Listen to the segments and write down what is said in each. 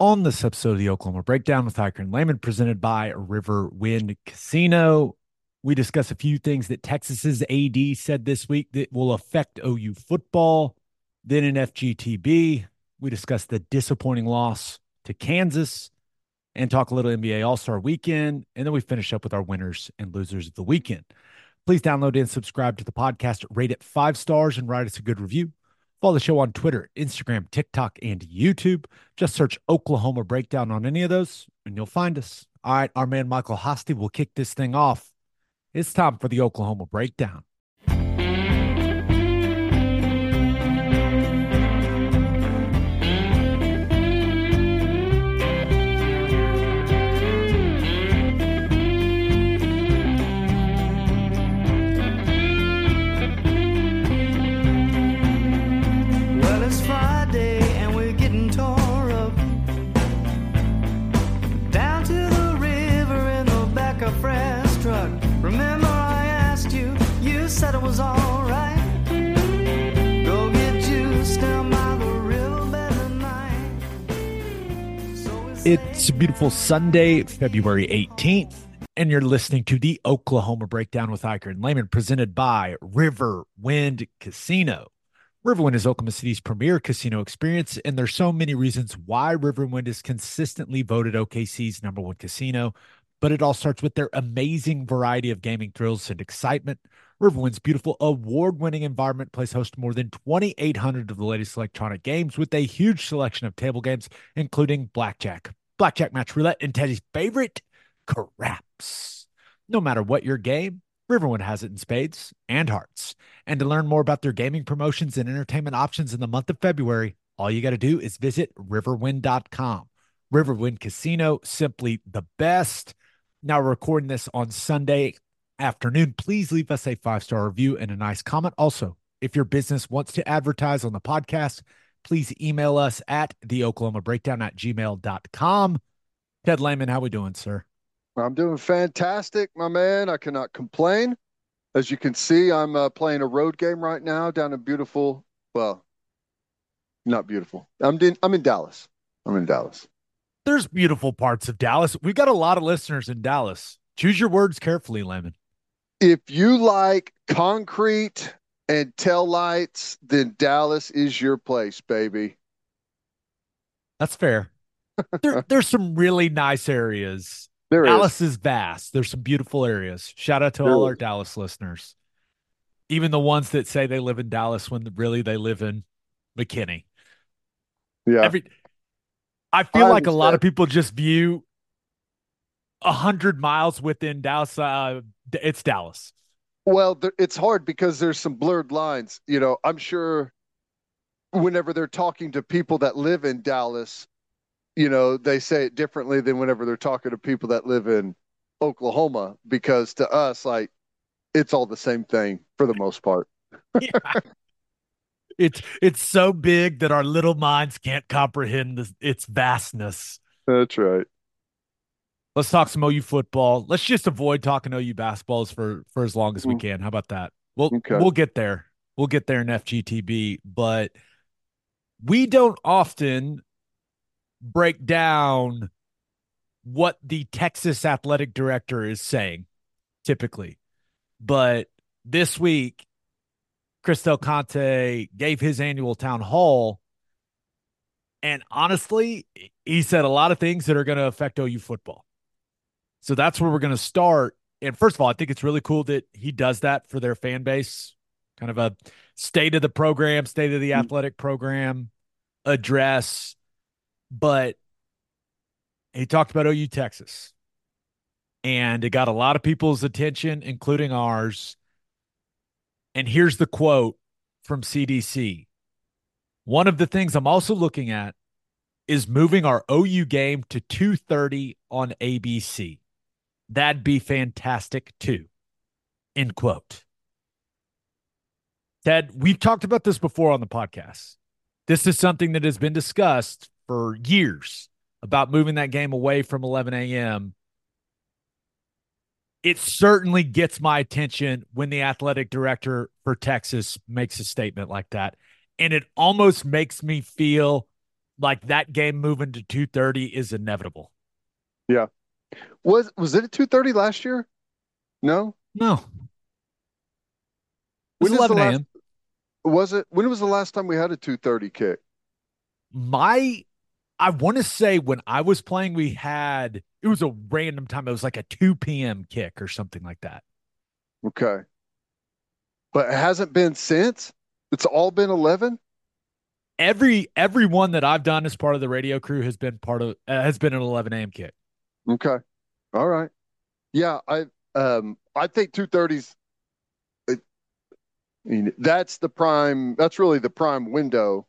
on this episode of the Oklahoma Breakdown with Ikard and Lehman, presented by Riverwind Casino. We discuss a few things that Texas's AD said this week that will affect OU football. Then in FGTB, we discuss the disappointing loss to Kansas and talk a little NBA All Star weekend. And then we finish up with our winners and losers of the weekend. Please download and subscribe to the podcast, rate it five stars, and write us a good review. Follow the show on Twitter, Instagram, TikTok, and YouTube. Just search Oklahoma Breakdown on any of those, and you'll find us. All right, our man Michael Hosty will kick this thing off. It's time for the Oklahoma Breakdown. It's a beautiful Sunday, February 18th, and you're listening to the Oklahoma Breakdown with Ikard and Lehman, presented by River Wind Casino. Riverwind is Oklahoma City's premier casino experience, and there's so many reasons why Riverwind is consistently voted OKC's number one casino. But it all starts with their amazing variety of gaming thrills and excitement. Riverwind's beautiful award-winning environment plays host to more than 2,800 of the latest electronic games with a huge selection of table games, including blackjack, blackjack match roulette, and Teddy's favorite, craps. No matter what your game, Riverwind has it in spades and hearts. And to learn more about their gaming promotions and entertainment options in the month of February, all you got to do is visit riverwind.com. Riverwind Casino, simply the best. Now, we're recording this on Sunday afternoon. Please leave us a five star review and a nice comment. Also, if your business wants to advertise on the podcast, please email us at the Oklahoma Breakdown at gmail.com. Ted Lehman, how we doing, sir? I'm doing fantastic, my man. I cannot complain. As you can see, I'm uh, playing a road game right now down in beautiful, well, not beautiful. I'm in, I'm in Dallas. I'm in Dallas. There's beautiful parts of Dallas. We've got a lot of listeners in Dallas. Choose your words carefully, Lehman. If you like concrete and tail lights, then Dallas is your place, baby. That's fair. there, there's some really nice areas. There is. Dallas is vast. There's some beautiful areas. Shout out to There all our. Dallas listeners, even the ones that say they live in Dallas when really they live in McKinney. Yeah. Every, I feel I like a lot of people just view a hundred miles within Dallas. Uh, it's Dallas. Well, it's hard because there's some blurred lines. You know, I'm sure whenever they're talking to people that live in Dallas, you know, they say it differently than whenever they're talking to people that live in Oklahoma, because to us, like, it's all the same thing for the most part. yeah. It's it's so big that our little minds can't comprehend the, its vastness. That's right. Let's talk some OU football. Let's just avoid talking OU basketballs for for as long as we Mm. can. How about that? We'll Okay. we'll get there. We'll get there in FGTB, but we don't often break down what the Texas athletic director is saying typically. But this week, Chris Del Conte gave his annual town hall. And honestly, he said a lot of things that are going to affect OU football. So that's where we're going to start. And first of all, I think it's really cool that he does that for their fan base, kind of a state of the program, state of the Mm. athletic program address. But he talked about OU Texas. And it got a lot of people's attention, including ours. And here's the quote from CDC. One of the things I'm also looking at is moving our OU game to 2:30 on ABC. That'd be fantastic too. End quote. Ted, we've talked about this before on the podcast. This is something that has been discussed for years about moving that game away from 11 a.m. It certainly gets my attention when the athletic director for Texas makes a statement like that. And it almost makes me feel like that game moving to 2:30 is inevitable. Yeah. Was was it at 2:30 last year? No. No. Was When the 11 last- a.m. Was it when was the last time we had a 2:30 kick? My I want to say when I was playing, we had it was a random time. It was like a 2 p.m. kick or something like that. Okay. But it hasn't been since? It's all been 11? Every every one that I've done as part of the radio crew has been part of uh, has been an 11 a.m. kick. Okay. All right. Yeah, I um I think 230s it, I mean, that's the prime that's really the prime window.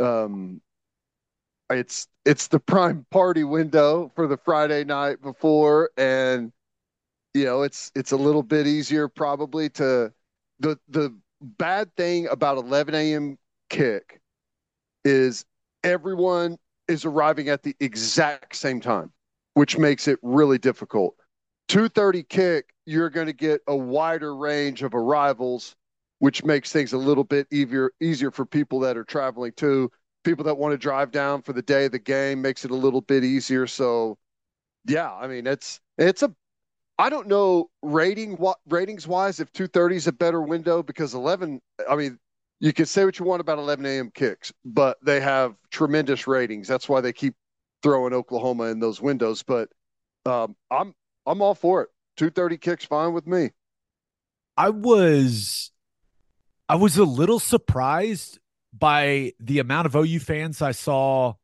Um it's it's the prime party window for the Friday night before and you know, it's it's a little bit easier probably to the the bad thing about 11 a.m. kick is everyone is arriving at the exact same time, which makes it really difficult. 230 kick, you're going to get a wider range of arrivals, which makes things a little bit easier easier for people that are traveling too. People that want to drive down for the day of the game makes it a little bit easier. So, yeah, I mean it's it's a I don't know rating what ratings wise if 230 is a better window because 11. I mean, you can say what you want about 11 a.m. kicks, but they have tremendous ratings. That's why they keep throwing Oklahoma in those windows. But um, I'm I'm all for it. 230 kicks fine with me. I was I was a little surprised by the amount of OU fans I saw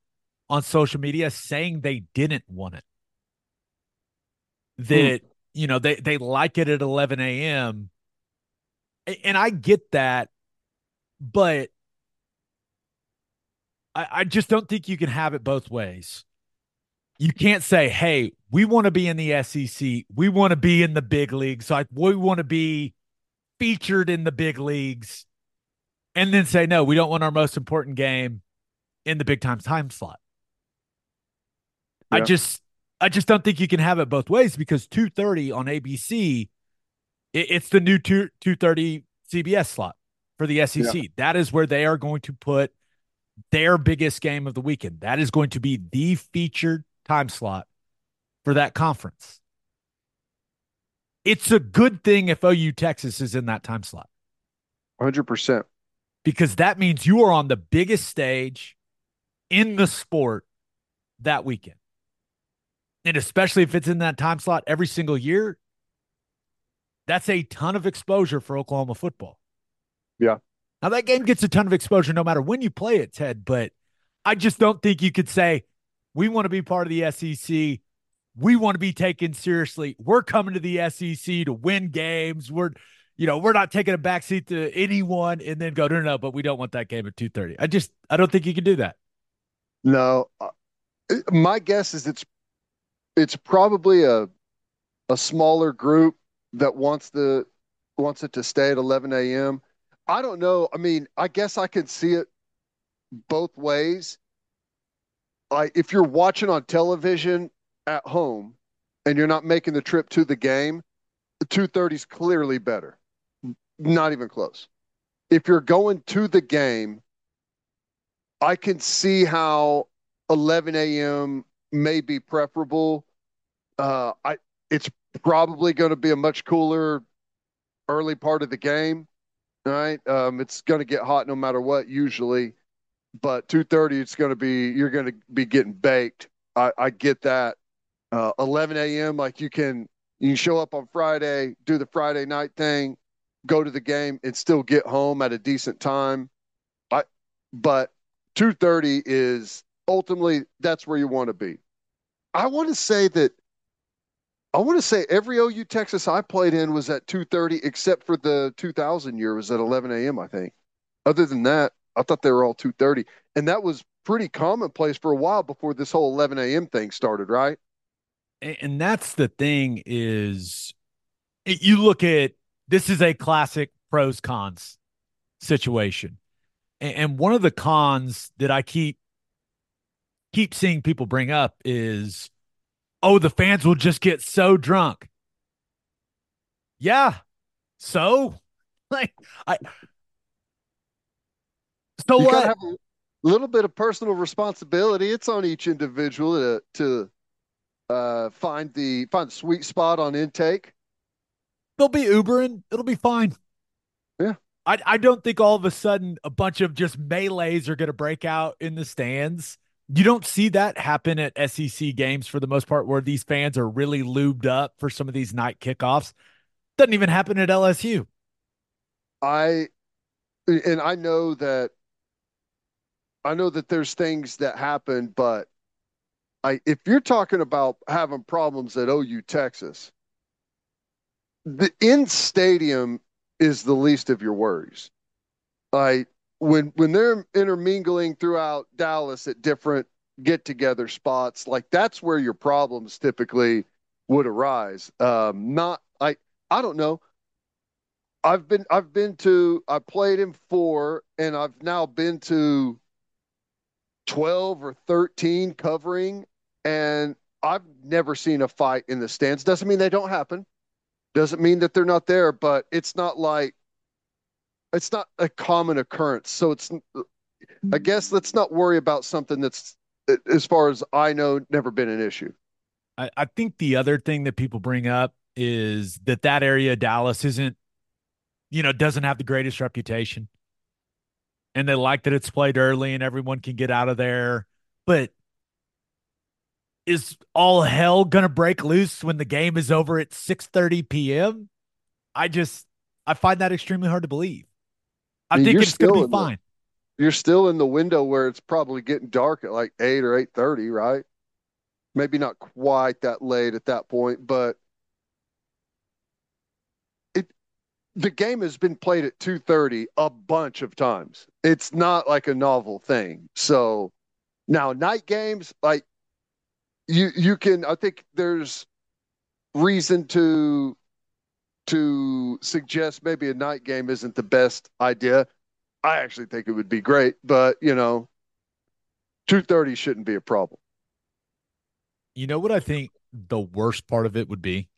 on social media saying they didn't want it. That you know they they like it at 11 a.m. And I get that, but I, I just don't think you can have it both ways. You can't say, "Hey, we want to be in the SEC, we want to be in the big leagues, like we want to be featured in the big leagues," and then say, "No, we don't want our most important game in the big time time slot." I just, I just don't think you can have it both ways because two thirty on ABC, it, it's the new two two thirty CBS slot for the SEC. That is where they are going to put their biggest game of the weekend. That is going to be the featured time slot for that conference. It's a good thing if OU Texas is in that time slot 100%. because that means you are on the biggest stage in the sport that weekend. And especially if it's in that time slot every single year, that's a ton of exposure for Oklahoma football. Yeah. Now that game gets a ton of exposure no matter when you play it, Ted, but I just don't think you could say we want to be part of the SEC. We want to be taken seriously. We're coming to the SEC to win games. We're you know, we're not taking a backseat to anyone and then go, no, no, no, but we don't want that game at 2:30. I just I don't think you can do that. No, uh, my guess is it's it's probably a a smaller group that wants the wants it to stay at 11 a.m. I don't know. I mean, I guess I can see it both ways. Like if you're watching on television at home and you're not making the trip to the game, the 2:30 is clearly better. Not even close. If you're going to the game, I can see how 11 a.m. may be preferable. Uh, I it's probably going to be a much cooler early part of the game, right? Um, it's going to get hot no matter what usually, but 2:30 it's going to be you're going to be getting baked. I, I get that. Uh, 11 a.m. like you can you can show up on Friday, do the Friday night thing, go to the game, and still get home at a decent time. I but 2:30 is ultimately that's where you want to be. I want to say that I want to say every OU Texas I played in was at 2:30 except for the 2000 year was at 11 a.m. I think. Other than that, I thought they were all 2:30 and that was pretty commonplace for a while before this whole 11 a.m. thing started, right? And, that's the thing is you look at this is a classic pros cons situation. And one of the cons that I keep keep seeing people bring up is oh the fans will just get so drunk. Yeah. So like I so You what? have a, little bit of personal responsibility. It's on each individual to to uh, find the find the sweet spot on intake. They'll be Ubering. It'll be fine. Yeah. I, I don't think all of a sudden a bunch of just melees are going to break out in the stands. You don't see that happen at SEC games for the most part, where these fans are really lubed up for some of these night kickoffs. Doesn't even happen at LSU. I and I know that I know that there's things that happen, but I if you're talking about having problems at OU Texas, the in stadium is the least of your worries. Like when when they're intermingling throughout Dallas at different get together spots, like that's where your problems typically would arise. Um, not I I don't know. I've been I've been to I played in four and I've now been to 12 or 13 covering and I've never seen a fight in the stands. Doesn't mean they don't happen. Doesn't mean that they're not there, but it's not like it's not a common occurrence. So it's I mm-hmm. guess let's not worry about something that's as far as I know never been an issue. I, I think the other thing that people bring up is that that area Dallas isn't you know doesn't have the greatest reputation and they like that it's played early and everyone can get out of there. But is all hell gonna break loose when the game is over at 6 30 p.m.? I just I find that extremely hard to believe. I, I mean, think it's gonna be fine. The, you're still in the window where it's probably getting dark at like eight or eight thirty, right? Maybe not quite that late at that point, but the game has been played at 2:30 a bunch of times. It's not like a novel thing. So now night games like you you can I think there's reason to to suggest maybe a night game isn't the best idea. I actually think it would be great, but you know 2:30 shouldn't be a problem. You know what I think the worst part of it would be?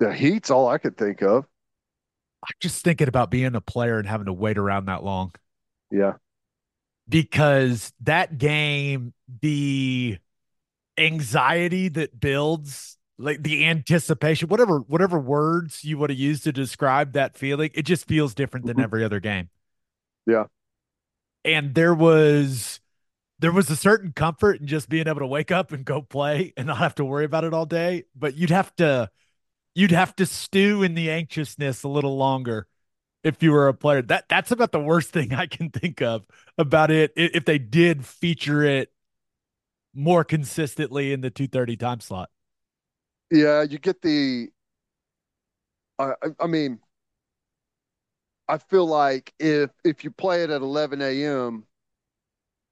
The heat's all I could think of. I'm just thinking about being a player and having to wait around that long. Yeah. Because that game, the anxiety that builds, like the anticipation, whatever, whatever words you would have used to describe that feeling, it just feels different than mm-hmm. every other game. Yeah. And there was there was a certain comfort in just being able to wake up and go play and not have to worry about it all day. But you'd have to you'd have to stew in the anxiousness a little longer if you were a player. That that's about the worst thing I can think of about it. If they did feature it more consistently in the 230 time slot. Yeah, you get the I I mean I feel like if if you play it at 11 a.m.,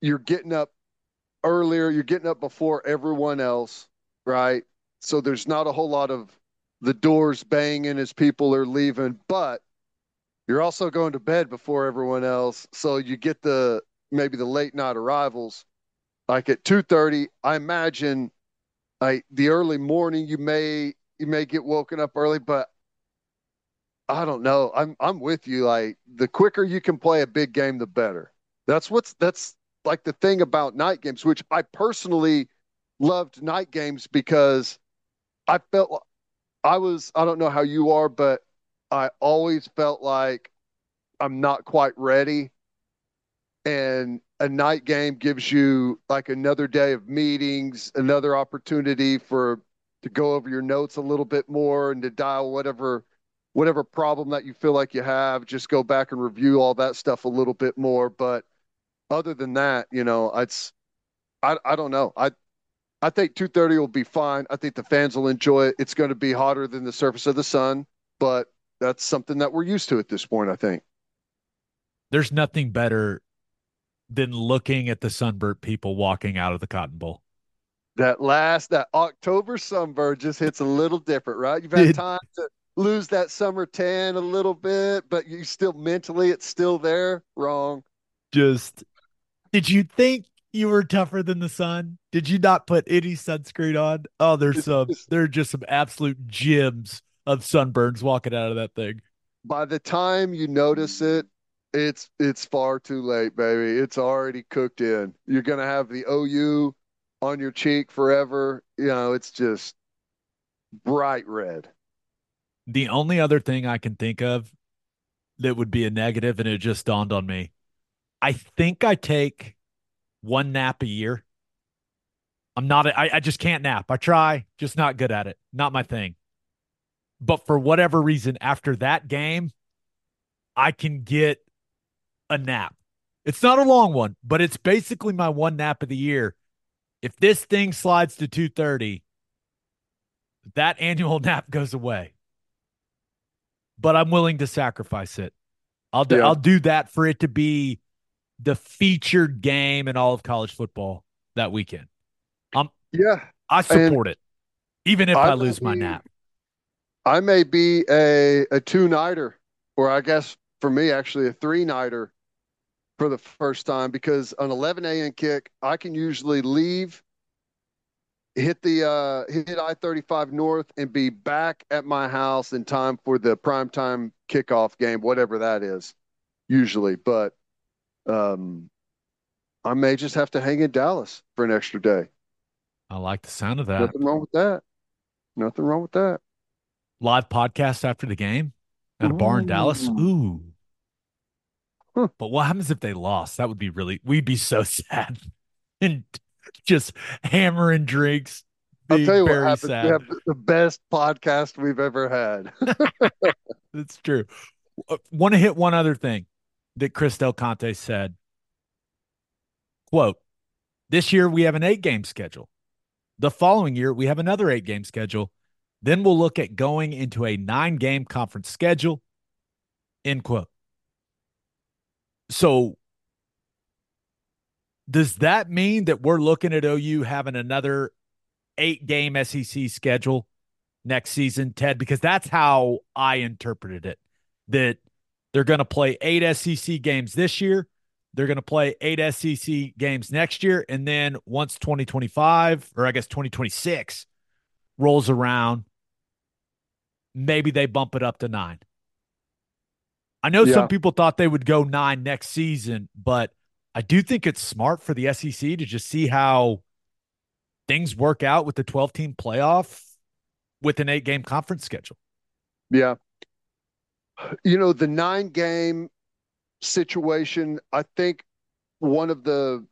you're getting up earlier, you're getting up before everyone else, right? So there's not a whole lot of the doors banging as people are leaving, but you're also going to bed before everyone else. So you get the maybe the late night arrivals. Like at 2:30, I imagine like the early morning you may you may get woken up early, but I don't know. I'm I'm with you. Like the quicker you can play a big game, the better. That's what's that's like the thing about night games, which I personally loved night games because I felt I was, I don't know how you are, but I always felt like I'm not quite ready. And a night game gives you like another day of meetings, another opportunity for to go over your notes a little bit more and to dial whatever whatever problem that you feel like you have, just go back and review all that stuff a little bit more. But other than that, you know, it's I I don't know. I I think 230 will be fine. I think the fans will enjoy it. It's going to be hotter than the surface of the sun, but that's something that we're used to at this point, I think. There's nothing better than looking at the sunburnt people walking out of the Cotton Bowl. That last, that October sunburn just hits a little different, right? You've had time to lose that summer tan a little bit, but you still mentally, it's still there. Wrong. Just, did you think you were tougher than the sun. Did you not put any sunscreen on? Oh, there's some there are just some absolute gems of sunburns walking out of that thing. By the time you notice it, It's it's far too late, baby. It's already cooked in. You're gonna have the OU on your cheek forever. You know, it's just bright red. The only other thing I can think of that would be a negative, and it just dawned on me. I think I take one nap a year. I'm not, I, I just can't nap. I try, just not good at it. Not my thing. But for whatever reason, after that game, I can get a nap. It's not a long one, but it's basically my one nap of the year. If this thing slides to 230, that annual nap goes away. But I'm willing to sacrifice it. I'll do, Yeah. I'll do that for it to be the featured game in all of college football that weekend. Um, yeah, I support it, even if I, I lose my nap. I may be a a two nighter, or I guess for me actually a three nighter for the first time because an 11 a.m. kick I can usually leave, hit the uh, hit I-35 north, and be back at my house in time for the primetime kickoff game, whatever that is, usually. But um, I may just have to hang in Dallas for an extra day. I like the sound of that. Nothing wrong with that. Nothing wrong with that. Live podcast after the game at a bar in Dallas. Ooh. Ooh. Huh. But what happens if they lost? That would be really, we'd be so sad and just hammering drinks. I'll tell you what happens. sad. We have the best podcast we've ever had. That's true. Want to hit one other thing that Chris Del Conte said. Quote, this year we have an eight game schedule. The following year we have another eight game schedule. Then we'll look at going into a nine game conference schedule. End quote. So does that mean that we're looking at OU having another eight game SEC schedule next season, Ted? Because that's how I interpreted it. That they're going to play eight SEC games this year. They're going to play eight SEC games next year. And then once 2025, or I guess 2026 rolls around, maybe they bump it up to nine. I know Yeah. some people thought they would go nine next season, but I do think it's smart for the SEC to just see how things work out with the 12 team playoff with an eight game conference schedule. Yeah. You know, the nine game situation, I think one of the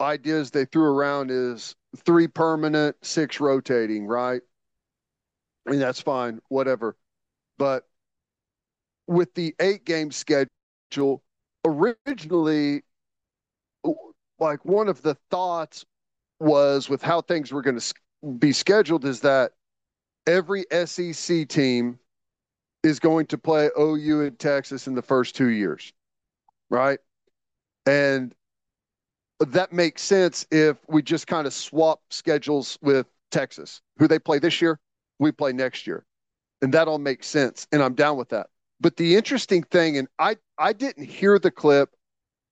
ideas they threw around is three permanent, six rotating, right? I mean, that's fine, whatever. But with the eight game schedule, originally, like one of the thoughts was with how things were going to be scheduled is that every SEC team is going to play OU in Texas in the first two years, right? And that makes sense if we just kind of swap schedules with Texas. Who they play this year, we play next year. And that all makes sense. And I'm down with that. But the interesting thing, and I, I didn't hear the clip,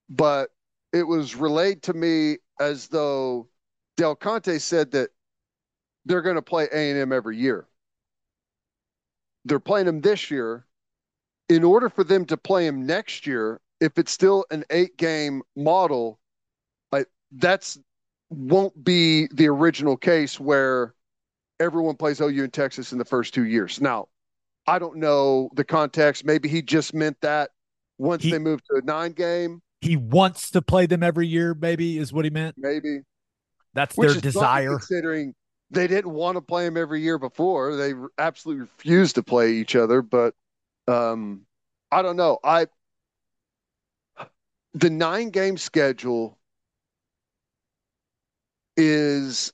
but it was relayed to me as though Del Conte said that they're going to play A&M every year they're playing him this year. In order for them to play him next year, if it's still an eight game model, like that's won't be the original case where everyone plays OU in Texas in the first two years. Now, I don't know the context. Maybe he just meant that once He- they move to a nine game, He wants to play them every year, maybe is what he meant. maybe. That's Which their desire. considering they didn't want to play him every year before. They absolutely refused to play each other. But um, I don't know. I the nine game schedule is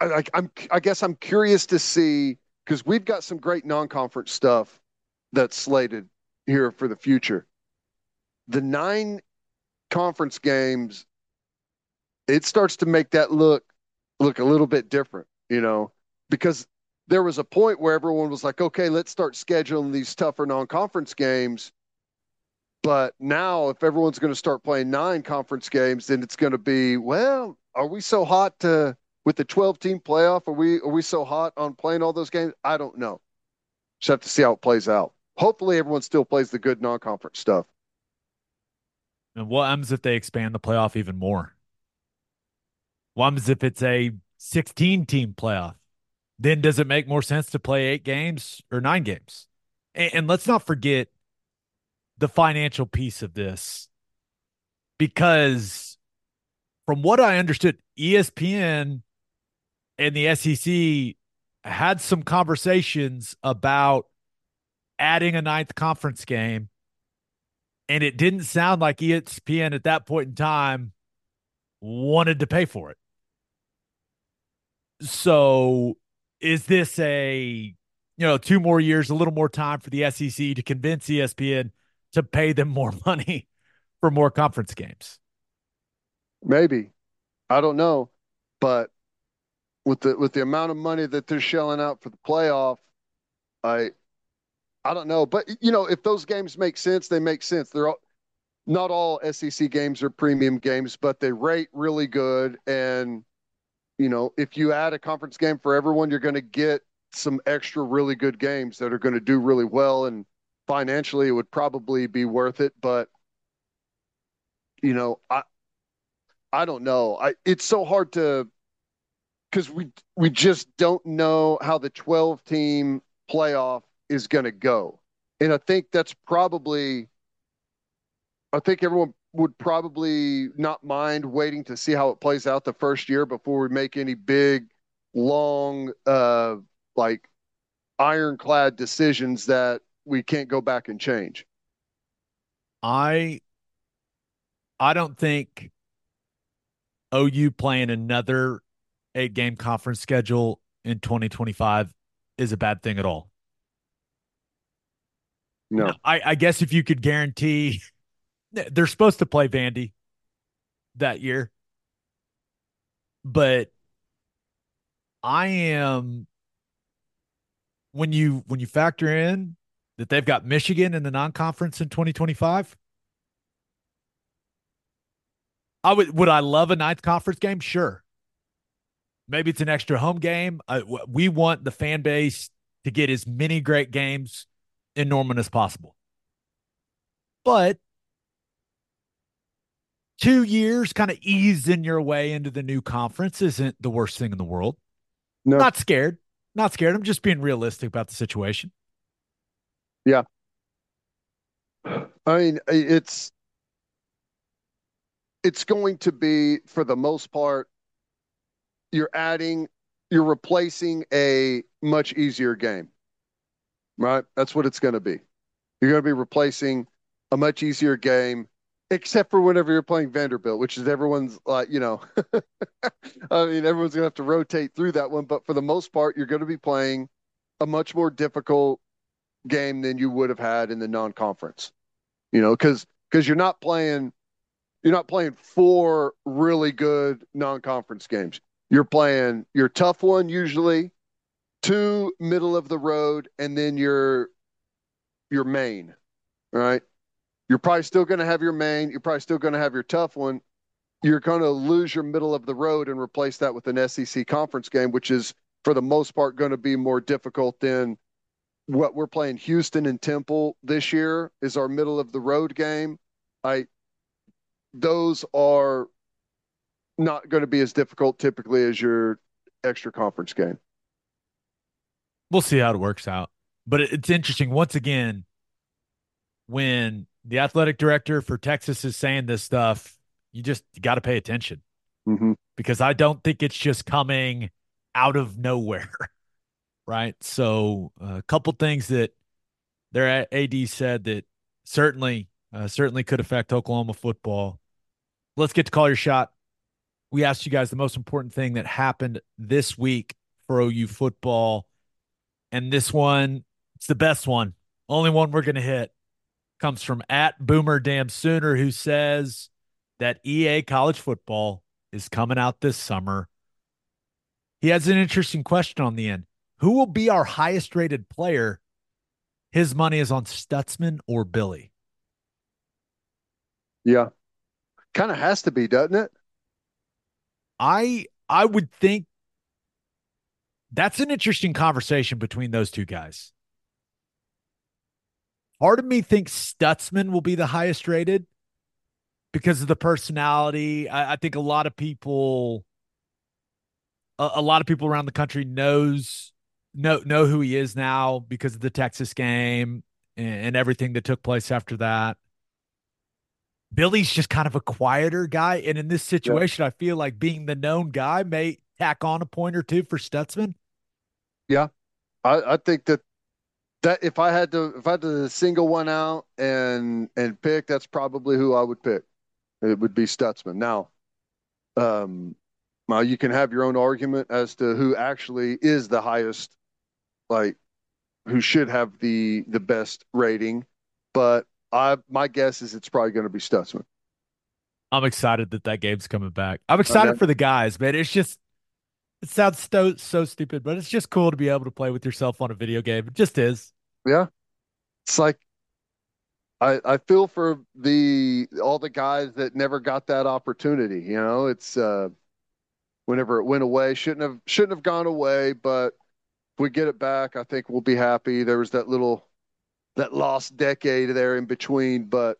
like I'm I guess I'm curious to see because we've got some great non-conference stuff that's slated here for the future. The nine conference games, it starts to make that look look a little bit different, you know, because there was a point where everyone was like, okay, let's start scheduling these tougher non-conference games. But now, if everyone's going to start playing nine conference games, then it's going to be, well, are we so hot to with the 12 team playoff? Are we are we so hot on playing all those games? I don't know. Just have to see how it plays out. Hopefully, everyone still plays the good non-conference stuff. And what happens if they expand the playoff even more? Happens if it's a 16 team playoff? Then does it make more sense to play eight games or nine games? And, and let's not forget the financial piece of this because from what I understood, ESPN and the SEC had some conversations about adding a ninth conference game. And it didn't sound like ESPN at that point in time wanted to pay for it. So is this a, you know, two more years, a little more time for the SEC to convince ESPN to pay them more money for more conference games? Maybe. I don't know. But with the with the amount of money that they're shelling out for the playoff, I I don't know. But you know, if those games make sense, they make sense. They're all, not all SEC games are premium games, but they rate really good. And you know, if you add a conference game for everyone, you're going to get some extra really good games that are going to do really well. And financially, it would probably be worth it. But you know, I I don't know. I it's so hard to because we we just don't know how the 12 team playoff is going to go. And I think that's probably I think everyone would probably not mind waiting to see how it plays out the first year before we make any big long uh like ironclad decisions that we can't go back and change. I I don't think OU playing another eight game conference schedule in 2025 is a bad thing at all. No. I, I guess if you could guarantee they're supposed to play Vandy that year, but I am when you when you factor in that they've got Michigan in the non-conference in 2025 I would would I love a ninth conference game? Sure. Maybe it's an extra home game. Uh, we want the fan base to get as many great games in Norman as possible. But two years kind of easing your way into the new conference isn't the worst thing in the world. No. Not scared. Not scared. I'm just being realistic about the situation. Yeah. I mean, it's it's going to be for the most part you're adding you're replacing a much easier game right that's what it's going to be you're going to be replacing a much easier game except for whenever you're playing vanderbilt which is everyone's like you know i mean everyone's to have to rotate through that one but for the most part you're going to be playing a much more difficult game than you would have had in the non-conference you know because because you're not playing you're not playing four really good non-conference games. You're playing your tough one usually, two middle of the road, and then your your main. Right? You're probably still going to have your main. You're probably still going to have your tough one. You're going to lose your middle of the road and replace that with an SEC conference game, which is for the most part going to be more difficult than what we're playing Houston and Temple this year is our middle of the road game. I those are not going to be as difficult typically as your extra conference game. We'll see how it works out. But it's interesting once again when the athletic director for Texas is saying this stuff, you just got to pay attention mm-hmm. because I don't think it's just coming out of nowhere. right. So, a couple things that their AD said that certainly uh, certainly could affect Oklahoma football. Let's get to call your shot. We asked you guys the most important thing that happened this week for OU football. And this one, it's the best one. Only one we're going to hit comes from at Boomer Damn Sooner, who says that EA college football is coming out this summer. He has an interesting question on the end. Who will be our highest rated player? His money is on Stutsman or Billy. Yeah. Kind of has to be, doesn't it? I I would think that's an interesting conversation between those two guys. Part of me thinks Stutsman will be the highest rated, because of the personality. I, I think a lot of people, a, a, lot of people around the country knows know know who he is now because of the Texas game and, and everything that took place after that. Billy's just kind of a quieter guy, and in this situation, I feel like being the known guy may tack on a point or two for Stutsman. Yeah, I, I think that that if I had to if I had to single one out and and pick, that's probably who I would pick. It would be Stutsman. Now, um, well, you can have your own argument as to who actually is the highest, like who should have the the best rating, but I my guess is it's probably going to be Stutsman. I'm excited that that game's coming back. I'm excited okay. for the guys, man. It's just it sounds so so stupid, but it's just cool to be able to play with yourself on a video game. It just is. Yeah, it's like I I feel for the all the guys that never got that opportunity. You know, it's uh, whenever it went away, shouldn't have shouldn't have gone away, but if we get it back, I think we'll be happy. There was that little that lost decade there in between, but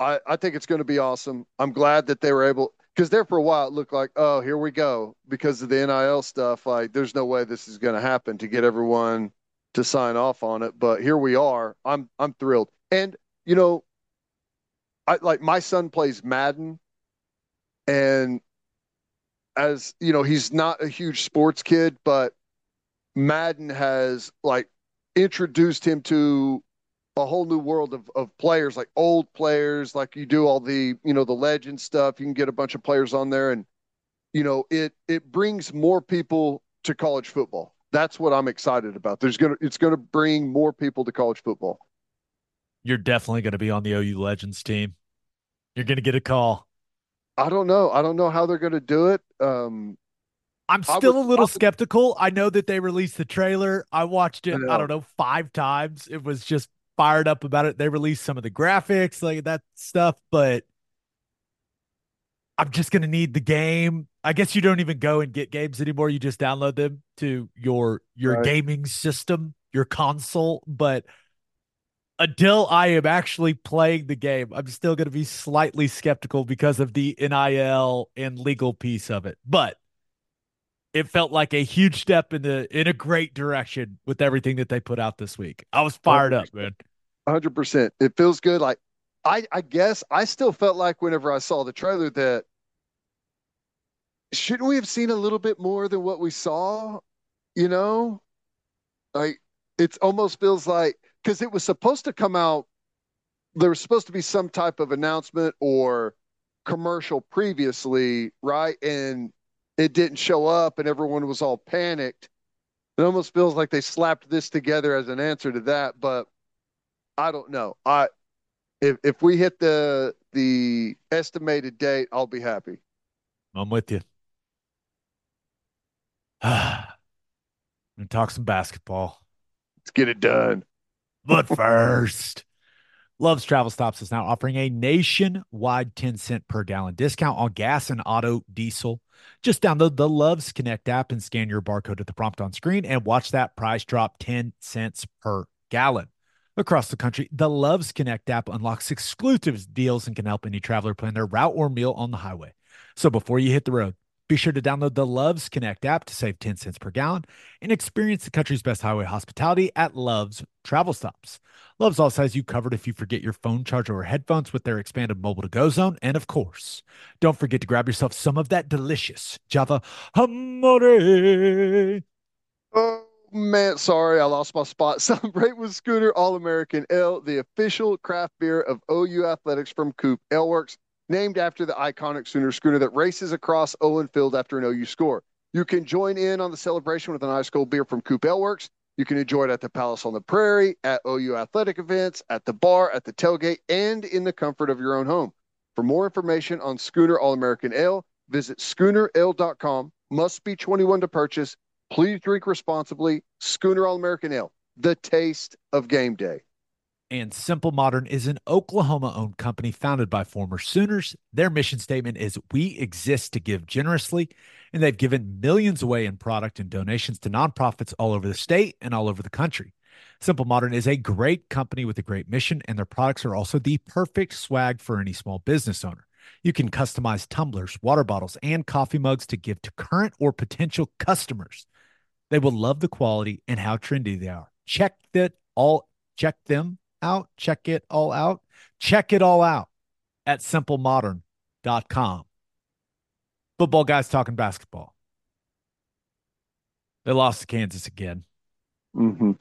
I I think it's going to be awesome. I'm glad that they were able because there for a while it looked like, oh, here we go because of the NIL stuff. Like, there's no way this is going to happen to get everyone to sign off on it. But here we are. I'm I'm thrilled. And you know, I like my son plays Madden, and as you know, he's not a huge sports kid, but Madden has like introduced him to a whole new world of, of players, like old players, like you do all the, you know, the legend stuff. You can get a bunch of players on there and, you know, it it brings more people to college football. That's what I'm excited about. There's gonna it's gonna bring more people to college football. You're definitely gonna be on the OU Legends team. You're gonna get a call. I don't know. I don't know how they're gonna do it. Um I'm still a little skeptical. I know that they released the trailer. I watched it, I, I don't know, five times. It was just fired up about it. They released some of the graphics, like that stuff, but I'm just gonna need the game. I guess you don't even go and get games anymore. You just download them to your your right. gaming system, your console. But until I am actually playing the game, I'm still gonna be slightly skeptical because of the NIL and legal piece of it. But it felt like a huge step in the in a great direction with everything that they put out this week. I was oh, fired 100%. up, man. Hundred percent. It feels good. Like I, I guess I still felt like whenever I saw the trailer that shouldn't we have seen a little bit more than what we saw? You know, like it almost feels like because it was supposed to come out. There was supposed to be some type of announcement or commercial previously, right? And it didn't show up and everyone was all panicked. It almost feels like they slapped this together as an answer to that, but I don't know. I if if we hit the the estimated date, I'll be happy. I'm with you. and talk some basketball. Let's get it done. But first, Love's Travel Stops is now offering a nationwide 10 cent per gallon discount on gas and auto diesel. Just download the Loves Connect app and scan your barcode at the prompt on screen and watch that price drop 10 cents per gallon. Across the country, the Loves Connect app unlocks exclusive deals and can help any traveler plan their route or meal on the highway. So before you hit the road, be sure to download the Loves Connect app to save 10 cents per gallon and experience the country's best highway hospitality at Love's Travel Stops. Love's also has you covered if you forget your phone charger or headphones with their expanded mobile to go zone. And of course, don't forget to grab yourself some of that delicious Java Amore. Oh man, sorry, I lost my spot. Celebrate with Schooner All American Ale, the official craft beer of OU Athletics from Coop Ale Works named after the iconic Sooner schooner that races across Owen Field after an OU score. You can join in on the celebration with an ice cold beer from Coop Works. You can enjoy it at the Palace on the Prairie, at OU athletic events, at the bar, at the tailgate, and in the comfort of your own home. For more information on Schooner All American Ale, visit schoonerale.com. Must be 21 to purchase. Please drink responsibly. Schooner All American Ale, the taste of game day and Simple Modern is an Oklahoma owned company founded by former Sooners. Their mission statement is We exist to give generously, and they've given millions away in product and donations to nonprofits all over the state and all over the country. Simple Modern is a great company with a great mission, and their products are also the perfect swag for any small business owner. You can customize tumblers, water bottles, and coffee mugs to give to current or potential customers. They will love the quality and how trendy they are. Check that all check them out, check it all out, check it all out at simplemodern.com. Football guys talking basketball. They lost to Kansas again. Mm-hmm.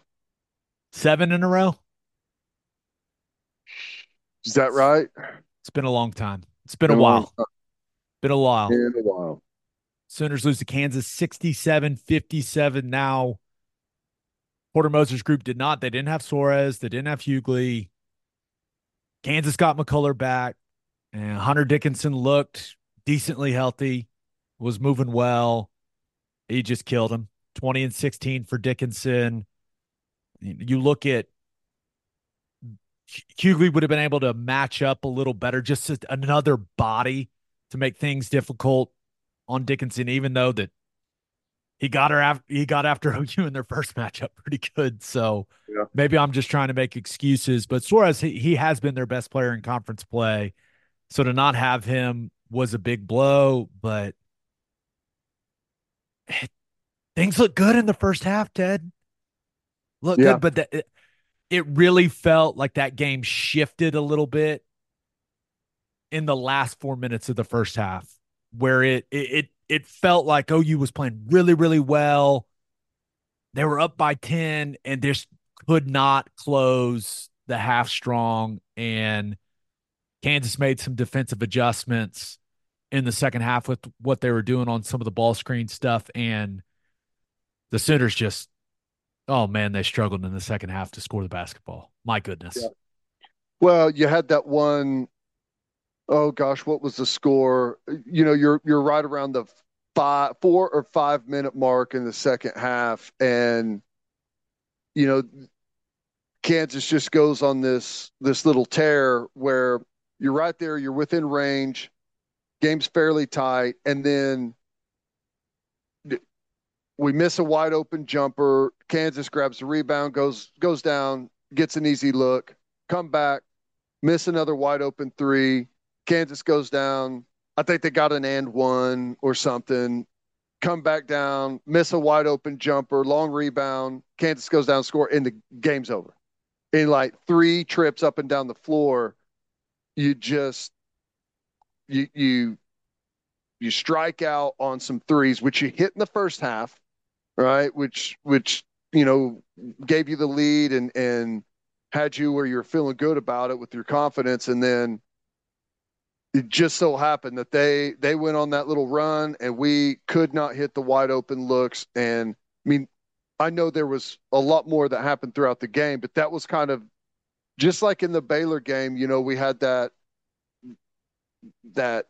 Seven in a row. Is that right? It's been a long time. It's been a while. Been a while. Been a while. Sooners lose to Kansas 67 57 now. Porter Moser's group did not. They didn't have Soares. They didn't have Hugley. Kansas got McCullar back. And Hunter Dickinson looked decently healthy, was moving well. He just killed him. 20 and 16 for Dickinson. You look at Hugley would have been able to match up a little better, just another body to make things difficult on Dickinson, even though that he got her after he got after OU in their first matchup pretty good. So yeah. maybe I'm just trying to make excuses. But Soares, he, he has been their best player in conference play. So to not have him was a big blow, but it, things look good in the first half, Ted. Look yeah. good, but the, it, it really felt like that game shifted a little bit in the last four minutes of the first half, where it it it, it felt like oh, OU was playing really, really well. They were up by 10 and just could not close the half strong. And Kansas made some defensive adjustments in the second half with what they were doing on some of the ball screen stuff. And the Sooners just, oh man, they struggled in the second half to score the basketball. My goodness. Yeah. Well, you had that one oh gosh, what was the score? You know, you're you're right around the five, four or five minute mark in the second half, and you know, Kansas just goes on this this little tear where you're right there, you're within range, game's fairly tight, and then we miss a wide open jumper. Kansas grabs the rebound, goes goes down, gets an easy look, come back, miss another wide open three. Kansas goes down. I think they got an and one or something. Come back down, miss a wide open jumper, long rebound. Kansas goes down, score, and the game's over. In like three trips up and down the floor, you just you you you strike out on some threes, which you hit in the first half, right? Which which you know gave you the lead and and had you where you're feeling good about it with your confidence, and then it just so happened that they they went on that little run and we could not hit the wide open looks. And i mean i know there was a lot more that happened throughout the game but that was kind of just like in the baylor game you know we had that that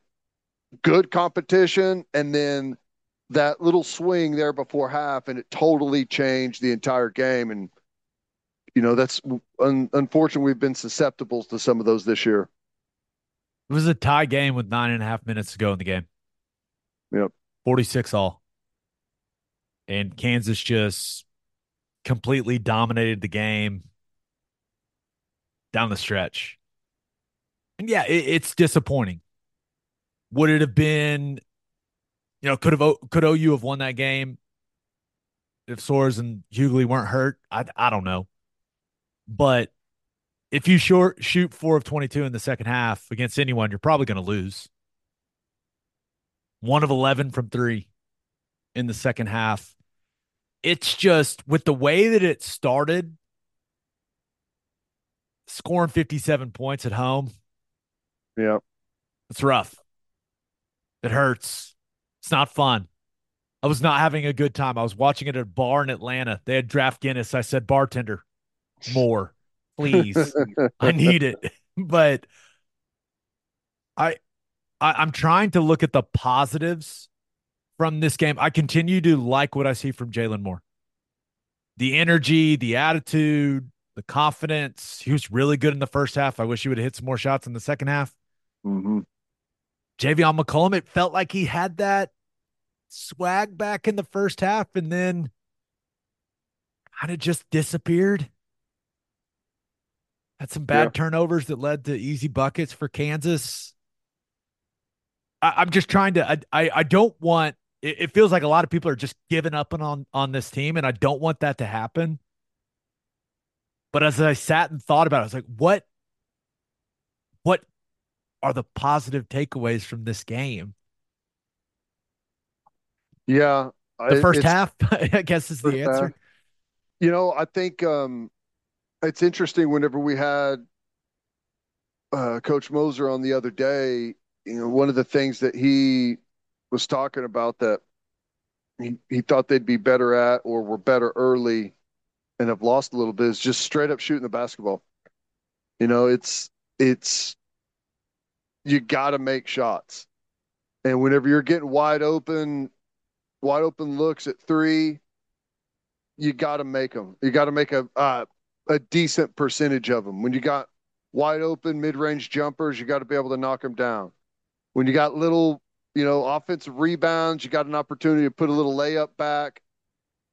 good competition and then that little swing there before half and it totally changed the entire game. And you know that's un- unfortunately we've been susceptible to some of those this year it was a tie game with nine and a half minutes to go in the game. Yep. 46 all. And Kansas just completely dominated the game down the stretch. And yeah, it, it's disappointing. Would it have been, you know, could have could OU have won that game if Soares and Hugley weren't hurt? I I don't know. But if you short shoot four of 22 in the second half against anyone, you're probably going to lose. One of 11 from three in the second half. It's just with the way that it started, scoring 57 points at home. Yeah. It's rough. It hurts. It's not fun. I was not having a good time. I was watching it at a bar in Atlanta. They had draft Guinness. I said, bartender, more please. I need it. But I, I I'm trying to look at the positives from this game. I continue to like what I see from Jalon Moore. The energy, the attitude, the confidence. He was really good in the first half. I wish he would have hit some more shots in the second half. Mm-hmm. Javian McCollum, it felt like he had that swag back in the first half, and then kind of just disappeared. Had some bad yeah. turnovers that led to easy buckets for Kansas. I, am just trying to. I, I, I don't want. It, it feels like a lot of people are just giving up on on this team, and I don't want that to happen. But as I sat and thought about it, I was like, what what are the positive takeaways from this game? Yeah. The first half, I guess, is the answer. Half. You know, I think um, it's interesting whenever we had uh, Coach Moser on the other day, you know, one of the things that he was talking about that he, he thought they'd be better at or were better early and have lost a little bit is just straight up shooting the basketball. You know, it's it's you got to make shots. And whenever you're getting wide open, wide open looks at three, you got to make them. You got to make a uh, a decent percentage of them. When you got wide open mid range jumpers, you got to be able to knock them down. When you got little, you know, offensive rebounds, you got an opportunity to put a little layup back.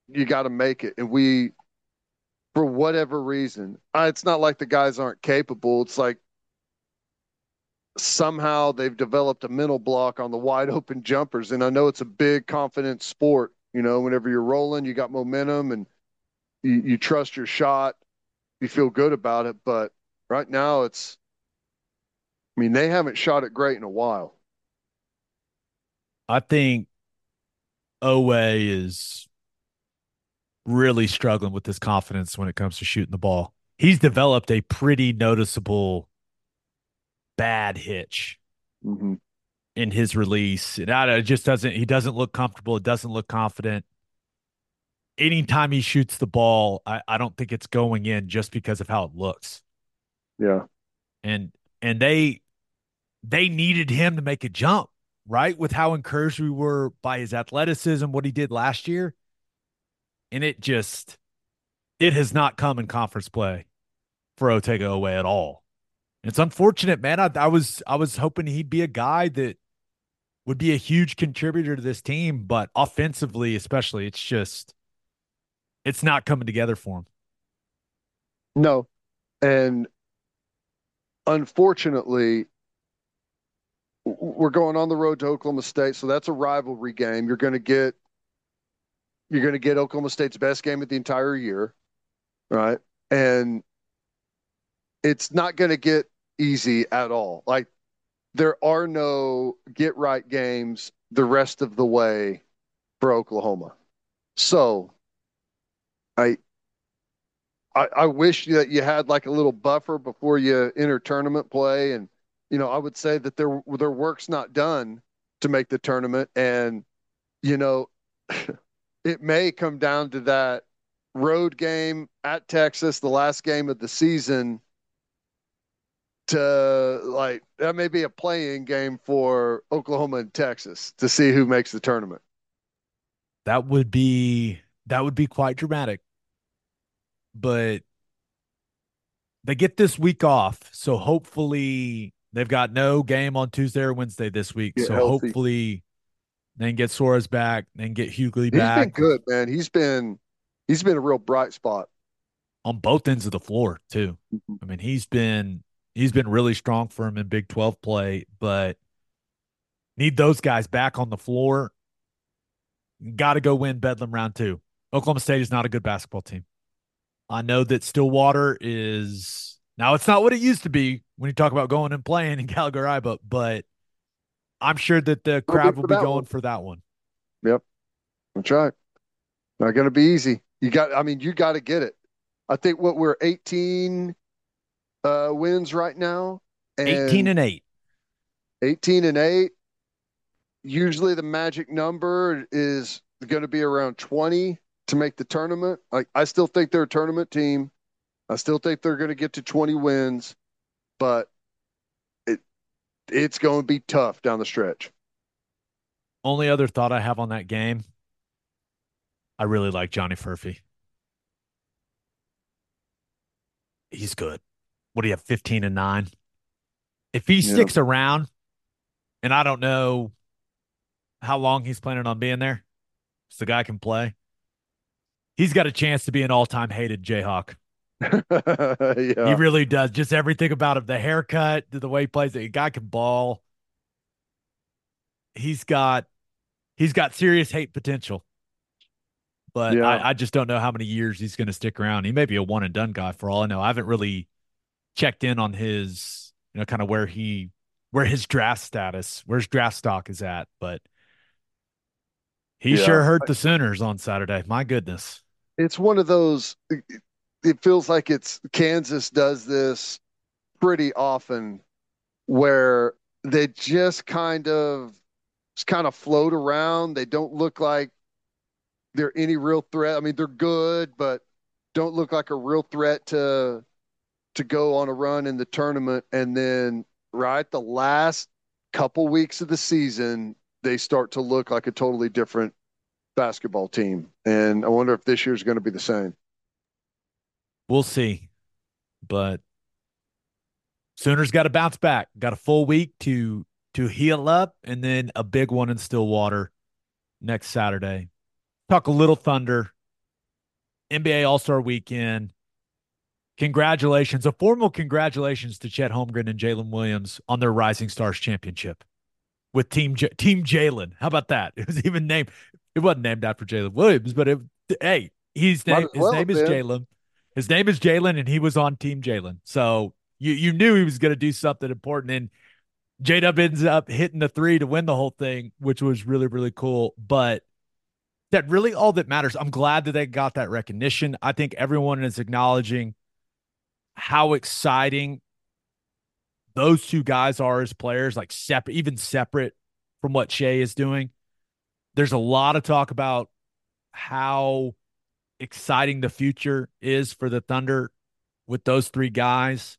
You got to make it. And we, for whatever reason, it's not like the guys aren't capable. It's like somehow they've developed a mental block on the wide open jumpers. And I know it's a big confidence sport. You know, whenever you're rolling, you got momentum and you, you trust your shot, you feel good about it. But right now, it's, I mean, they haven't shot it great in a while. I think Oweh is really struggling with his confidence when it comes to shooting the ball. He's developed a pretty noticeable bad hitch mm-hmm. in his release. And it just doesn't, he doesn't look comfortable. It doesn't look confident. Anytime he shoots the ball, I, I don't think it's going in just because of how it looks. Yeah. And, and they, they needed him to make a jump, right? With how encouraged we were by his athleticism, what he did last year. And it just, it has not come in conference play for Otega Oweh at all. It's unfortunate, man. I, I was I was hoping he'd be a guy that would be a huge contributor to this team, but offensively, especially, it's just it's not coming together for him. No. And unfortunately, we're going on the road to Oklahoma State, so that's a rivalry game. You're going to get you're going to get Oklahoma State's best game of the entire year, right? And it's not going to get easy at all. Like there are no get right games the rest of the way for Oklahoma. So I I, I wish that you had like a little buffer before you enter tournament play and you know I would say that their their work's not done to make the tournament and you know it may come down to that road game at Texas the last game of the season to like that may be a playing game for Oklahoma and Texas to see who makes the tournament. That would be that would be quite dramatic. But they get this week off, so hopefully they've got no game on Tuesday or Wednesday this week. Get so healthy. hopefully then get Soares back, then get Hugley back. He's been good, man. He's been he's been a real bright spot on both ends of the floor too. Mm-hmm. I mean, he's been He's been really strong for him in Big 12 play, but need those guys back on the floor. Got to go win Bedlam round two. Oklahoma State is not a good basketball team. I know that Stillwater is now it's not what it used to be when you talk about going and playing in Gallagher but but I'm sure that the crowd will be going one. for that one. Yep. That's right. Not gonna be easy. You got I mean, you gotta get it. I think what we're 18 uh, wins right now. And 18 and 8. 18 and 8. Usually the magic number is going to be around 20 to make the tournament. Like I still think they're a tournament team. I still think they're going to get to 20 wins, but it it's going to be tough down the stretch. Only other thought I have on that game, I really like Johnny Furphy. He's good what do you have, 15 and 9? If he yeah. sticks around, and I don't know how long he's planning on being there, so the guy can play. He's got a chance to be an all-time hated Jayhawk. yeah. He really does. Just everything about him, the haircut, the way he plays, the guy can ball. He's got he's got serious hate potential. But Yeah. I, I just don't know how many years he's going to stick around. He may be a one and done guy for all I know. I haven't really checked in on his, you know, kind of where he where his draft status, where his draft stock is at, but he Yeah. sure hurt the Sooners on Saturday. My goodness. It's one of those it- feels like it's Kansas does this pretty often where they just kind of just kind of float around. They don't look like they're any real threat. I mean they're good but don't look like a real threat to to go on a run in the tournament. And then right the last couple weeks of the season they start to look like a totally different basketball team and I wonder if this year's going to be the same We'll see. But Sooners got to bounce back. Got a full week to to heal up and then a big one in Stillwater next Saturday. Talk a little Thunder. NBA All-Star weekend. Congratulations. A formal congratulations to Chet Holmgren and Jalen Williams on their Rising Stars championship with Team J- Team Jalen. How about that? It was even named. It wasn't named after Jalen Williams, but it. Hey, he's Might name, his well name is. Jalen. His name is Jalen, and he was on Team Jalen. So you you knew he was going to do something important, and J Dub ends up hitting the three to win the whole thing, which was really really cool. But that really all that matters. I'm glad that they got that recognition. I think everyone is acknowledging how exciting those two guys are as players, like separate, even separate from what Shai is doing. There's a lot of talk about how exciting the future is for the Thunder with those three guys.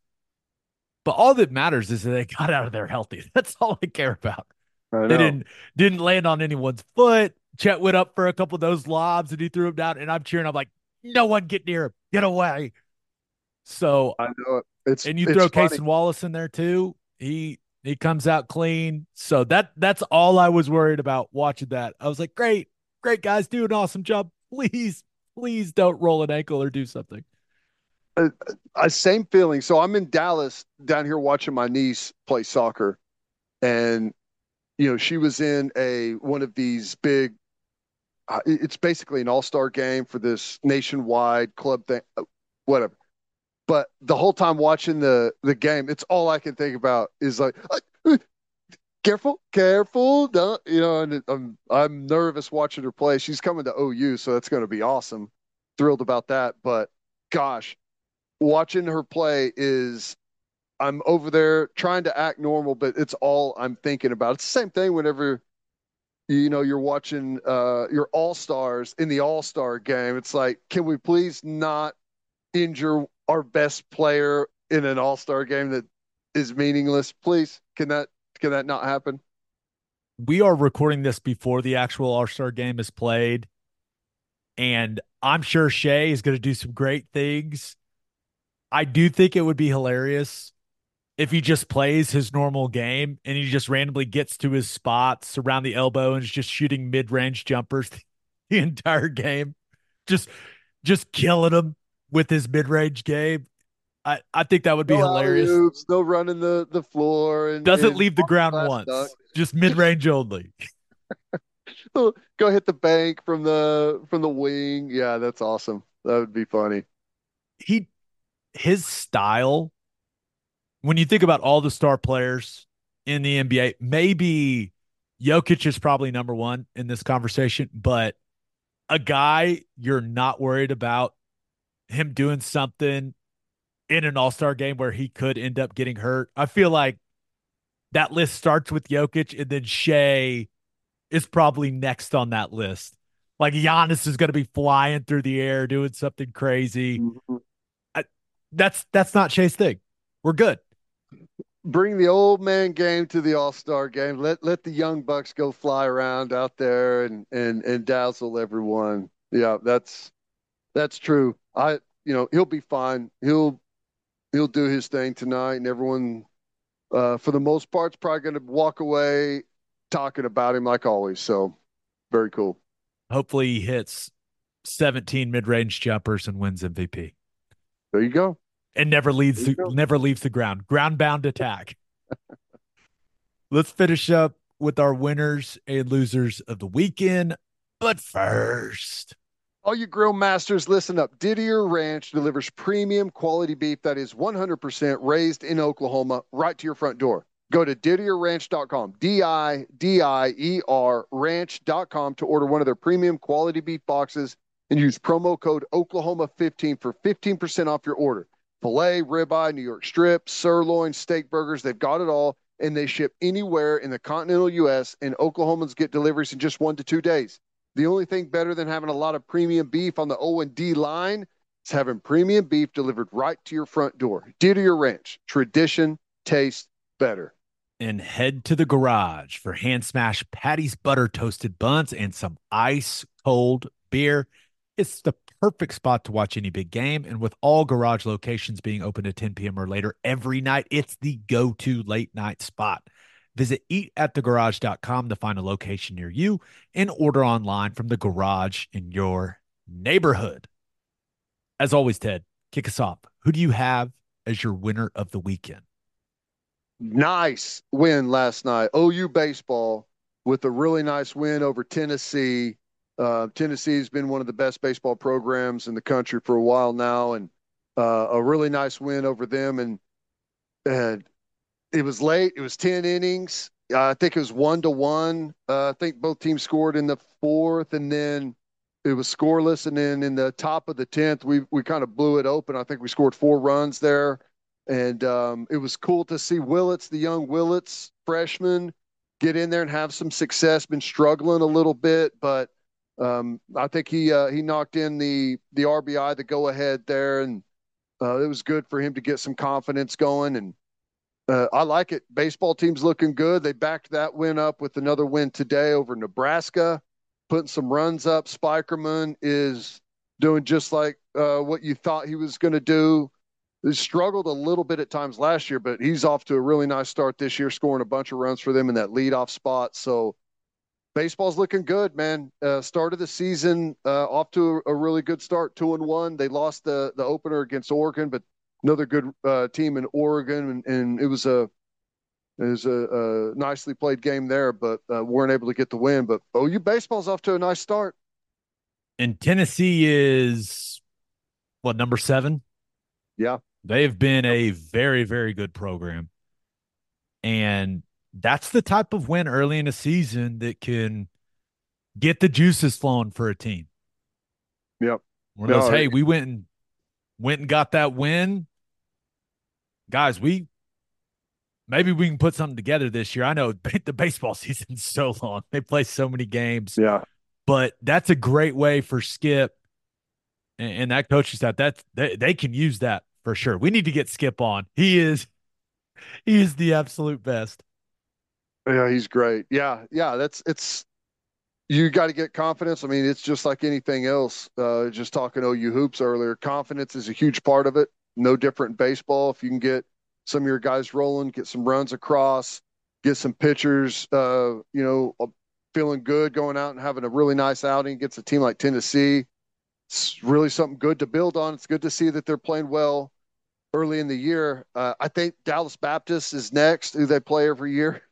But all that matters is that they got out of there healthy. That's all I care about. I They didn't didn't land on anyone's foot. Chet went up for a couple of those lobs and he threw him down. And I'm cheering. I'm like, no one get near him. Get away. So I know it. It's and you it's throw funny. and Wallace in there too. He he comes out clean. So that that's all I was worried about watching that. I was like, great, great guys, do an awesome job. Please, please don't roll an ankle or do something. Uh, same feeling. So I'm in Dallas down here watching my niece play soccer, and you know she was in a one of these big. Uh, it's basically an all-star game for this nationwide club thing, uh, whatever. But the whole time watching the the game, it's all I can think about is like, careful, careful, don't you know? And I'm I'm nervous watching her play. She's coming to OU, so that's going to be awesome. Thrilled about that, but gosh, watching her play is I'm over there trying to act normal, but it's all I'm thinking about. It's the same thing whenever you know you're watching uh your all-stars in the all-star game. It's like, can we please not injure our best player in an all-star game that is meaningless? Please, can that can that not happen? we are recording this before the actual All Star game is played. And I'm sure Shai is going to do some great things. I do think it would be hilarious if he just plays his normal game and he just randomly gets to his spots around the elbow and is just shooting mid range jumpers the entire game. Just just killing them with his mid range game. I, I think that would be no hilarious. alley-oops, no running the the floor, and Doesn't and leave the ground once. dunk. Just mid range only. Go hit the bank from the from the wing. Yeah, that's awesome. That would be funny. he his style when you think about all the star players in the NBA, maybe Jokic is probably number one in this conversation, but a guy you're not worried about him doing something in an all-star game where he could end up getting hurt. I feel like that list starts with Jokic and then Shai is probably next on that list. Like Giannis is going to be flying through the air doing something crazy mm-hmm. that's that's not Shai's thing. We're good. Bring the old man game to the All Star game. Let let the young bucks go fly around out there and and and dazzle everyone. Yeah, that's that's true. I you know he'll be fine. He'll he'll do his thing tonight, and everyone uh, for the most part is probably going to walk away talking about him like always. So very cool. Hopefully he hits 17 mid-range jumpers and wins MVP. There you go. And never leaves the, never leaves the ground. Ground bound attack. Let's finish up with our winners and losers of the weekend. But first, all you grill masters, listen up. Didier Ranch delivers premium quality beef that is 100% raised in Oklahoma right to your front door. Go to didierranch.com, D I D I E R ranch.com to order one of their premium quality beef boxes and use promo code Oklahoma15 for 15% off your order. Filet, ribeye, New York strip, sirloin, steak burgers, they've got it all and they ship anywhere in the continental US and Oklahomans get deliveries in just 1 to 2 days. The only thing better than having a lot of premium beef on the O and D line is having premium beef delivered right to your front door. Didier Ranch, tradition, taste better and head to the garage for hand smashed patties, butter toasted buns, and some ice cold beer. It's the perfect spot to watch any big game. And with all garage locations being open to 10 p.m. or later every night, it's the go to late night spot. Visit eatatthegarage.com to find a location near you and order online from the garage in your neighborhood. As always, Ted, kick us off. Who do you have as your winner of the weekend? nice win last night. OU baseball with a really nice win over Tennessee. Uh, Tennessee's been one of the best baseball programs in the country for a while now, and uh, a really nice win over them. And and it was late. It was ten innings. Uh, I think it was one to one. Uh, I think both teams scored in the fourth, and then it was scoreless. And then in the top of the tenth, we we kind of blew it open. I think we scored four runs there. And um, it was cool to see Willits, the young Willits freshman, get in there and have some success. Been struggling a little bit, but um, I think he uh, he knocked in the the RBI, the go ahead there, and uh, it was good for him to get some confidence going. And uh, I like it. Baseball team's looking good. They backed that win up with another win today over Nebraska, putting some runs up. Spikerman is doing just like uh, what you thought he was going to do he struggled a little bit at times last year, but he's off to a really nice start this year, scoring a bunch of runs for them in that leadoff spot. So baseball's looking good, man. Uh, start of the season uh, off to a, a, really good start, two and one. They lost the the opener against Oregon, but another good uh, team in Oregon, and, and, it was a it was a, a nicely played game there, but uh, weren't able to get the win. But OU baseball's off to a nice start. And Tennessee is what number seven? Yeah. They've been a very, very good program. And that's the type of win early in a season that can get the juices flowing for a team. Yep. One of those, no, hey, we went and went and got that win. Guys, we maybe we can put something together this year. I know the baseball season's so long. They play so many games. Yeah. But that's a great way for Skip and, and that coaching staff. That they, they can use that for sure. We need to get Skip on. He is he is the absolute best. Yeah, he's great. Yeah, yeah, that's it's you got to get confidence. I mean, it's just like anything else. Uh, just talking OU hoops earlier, confidence is a huge part of it. No different in baseball. If you can get some of your guys rolling, get some runs across, get some pitchers, uh, you know, uh, feeling good, going out and having a really nice outing against a team like Tennessee it's really something good to build on. It's good to see that they're playing well early in the year. Uh, I think Dallas Baptist is next, who they play every year.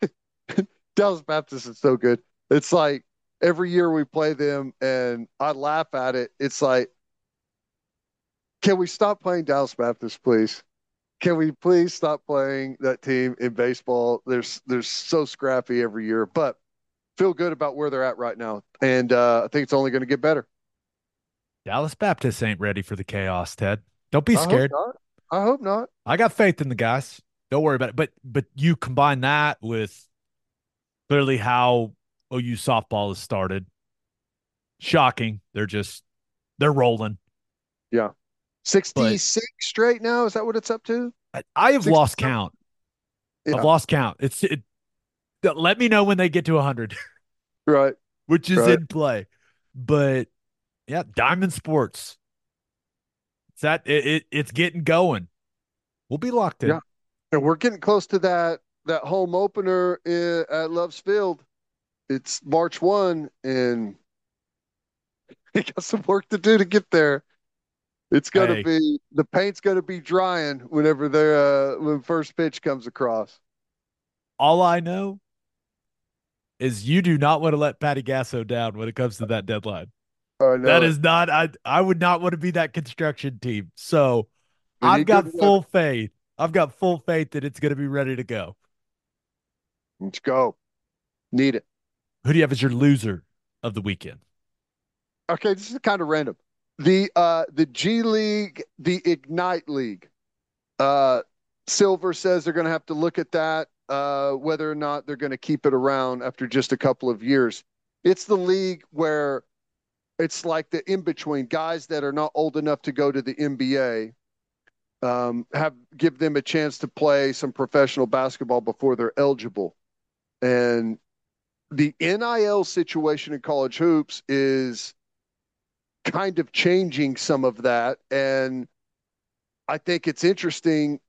Dallas Baptist is so good. It's like every year we play them, and I laugh at it. It's like, can we stop playing Dallas Baptist, please? Can we please stop playing that team in baseball? There's they're so scrappy every year, but feel good about where they're at right now, and uh, I think it's only going to get better. Dallas Baptist ain't ready for the chaos, Ted. Don't be scared. I hope, I hope not. I got faith in the guys. Don't worry about it. But but you combine that with clearly how OU softball has started. Shocking. They're just they're rolling. Yeah. 66 but, straight now. Is that what it's up to? I, I have lost count. Yeah. I've lost count. It's it, let me know when they get to 100. Right. Which is right. in play. But yeah, Diamond Sports. It's that it, it, it's getting going. We'll be locked in. Yeah, and we're getting close to that that home opener in, at Loves Field. It's March one, and he got some work to do to get there. It's going to Hey. be the paint's going to be drying whenever they're uh, when first pitch comes across. All I know is you do not want to let Patty Gasso down when it comes to that deadline. I know That is not I I would not want to be that construction team. So I've got full faith. I've got full faith that it's going to be ready to go. Let's go. Need it. Who do you have as your loser of the weekend? Okay, this is kind of random. The uh the G League, the Ignite League. Uh Silver says they're going to have to look at that uh whether or not they're going to keep it around after just a couple of years. It's the league where it's like the in between guys that are not old enough to go to the NBA um have give them a chance to play some professional basketball before they're eligible. And the NIL situation in college hoops is kind of changing some of that. And I think it's interesting,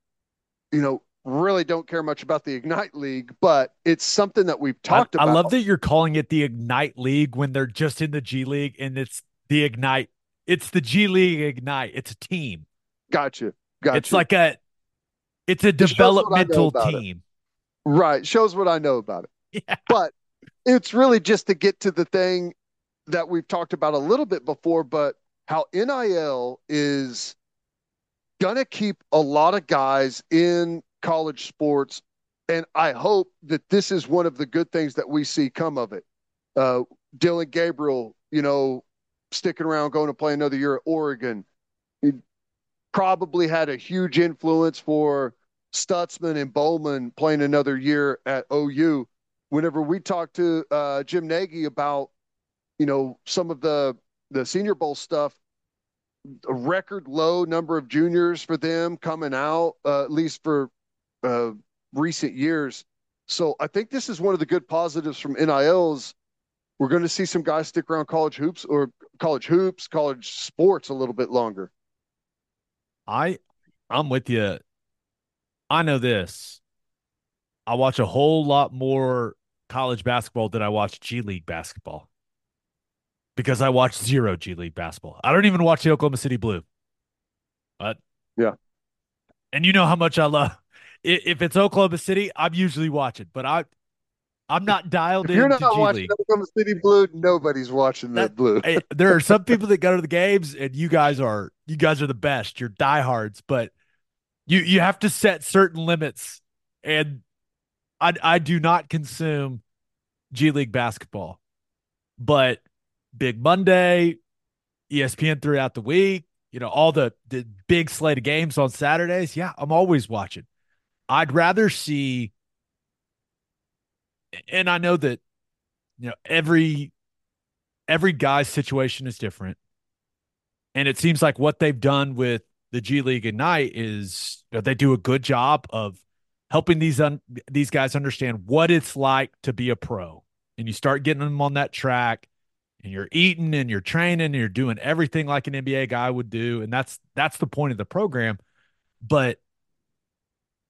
you know, really don't care much about the Ignite League, but it's something that we've talked I, about. I love that you're calling it the Ignite League when they're just in the G League and it's the Ignite. It's the G League Ignite. It's a team. Gotcha. Gotcha. It's like a it's a It shows what I know developmental about it. team. right. Shows what I know about it. Yeah. But it's really just to get to the thing that we've talked about a little bit before, but how NIL is gonna keep a lot of guys in college sports. And I hope that this is one of the good things that we see come of it. Uh, Dillon Gabriel, you know, sticking around, going to play another year at Oregon. Probably had a huge influence for Stutsman and Bowman playing another year at OU. Whenever we talked to uh, Jim Nagy about, you know, some of the the Senior Bowl stuff, a record low number of juniors for them coming out, uh, at least for uh, recent years. So I think this is one of the good positives from NILs. We're going to see some guys stick around college hoops or college hoops, college sports a little bit longer. I I'm with you. I know this. I watch a whole lot more college basketball than I watch G League basketball. Because I watch zero G League basketball. I don't even watch the Oklahoma City Blue. But Yeah. And you know how much I love if it's Oklahoma City, I'm usually watching, but I I'm not dialed If you're not watching League. Oklahoma City Blue, nobody's watching that, That- blue. Hey, there are some people that go to the games and you guys are you guys are the best. You're diehards, but you you have to set certain limits. And I I do not consume G League basketball. But Big Monday, ESPN throughout the week, you know, all the the big slate of games on Saturdays, yeah, I'm always watching. I'd rather see and I know that you know every every guy's situation is different. And it seems like what they've done with the G League Ignite is you know, they do a good job of helping these un- these guys understand what it's like to be a pro. And you start getting them on that track and you're eating and you're training and you're doing everything like an NBA guy would do and that's that's the point of the program. But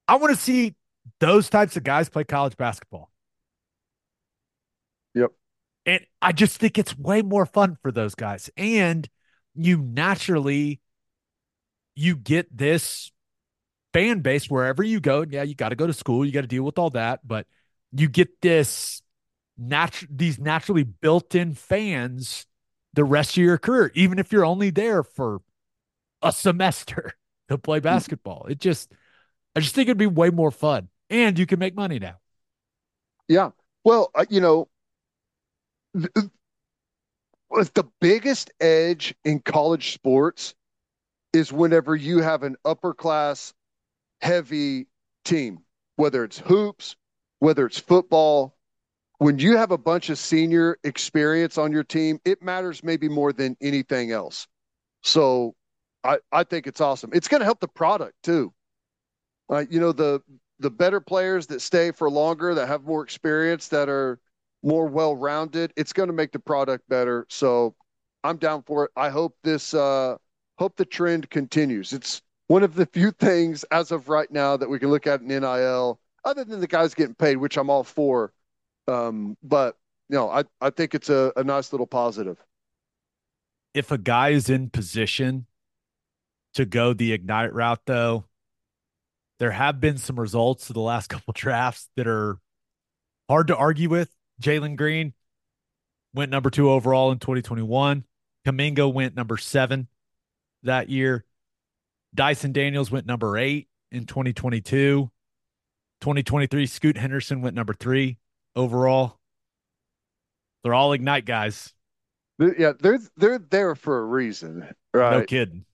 I want to see those types of guys play college basketball. Yep. And I just think it's way more fun for those guys. And you naturally you get this fan base wherever you go. Yeah, you got to go to school, you got to deal with all that, but you get this natural these naturally built-in fans the rest of your career, even if you're only there for a semester to play basketball. It just I just think it'd be way more fun. And you can make money now. Yeah. Well, uh, you know, th- th- the biggest edge in college sports is whenever you have an upper class heavy team, whether it's hoops, whether it's football. When you have a bunch of senior experience on your team, it matters maybe more than anything else. So I, I think it's awesome. It's going to help the product too. Uh, you know, the the better players that stay for longer, that have more experience, that are more well rounded, it's going to make the product better. So I'm down for it. I hope this uh hope the trend continues. It's one of the few things as of right now that we can look at in NIL, other than the guys getting paid, which I'm all for. Um, but you know, I, I think it's a, a nice little positive. if a guy is in position to go the ignite route, though, there have been some results of the last couple drafts that are hard to argue with. Jalen Green went number two overall in 2021. Kuminga went number seven that year. Dyson Daniels went number eight in 2022. 2023, Scoot Henderson went number three overall. They're all ignite guys. Yeah, they're they're there for a reason, right? No kidding.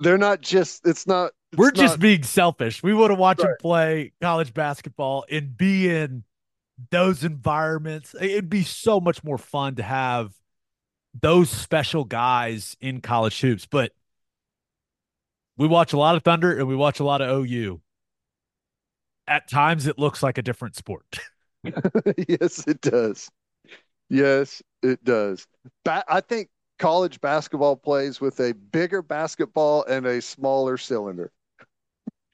They're not just. It's not. It's We're just being selfish. We want to watch them play college basketball and be in those environments. It'd be so much more fun to have those special guys in college hoops. But we watch a lot of Thunder and we watch a lot of OU. At times, it looks like a different sport. yes, it does. Yes, it does. Ba- I think college basketball plays with a bigger basketball and a smaller cylinder.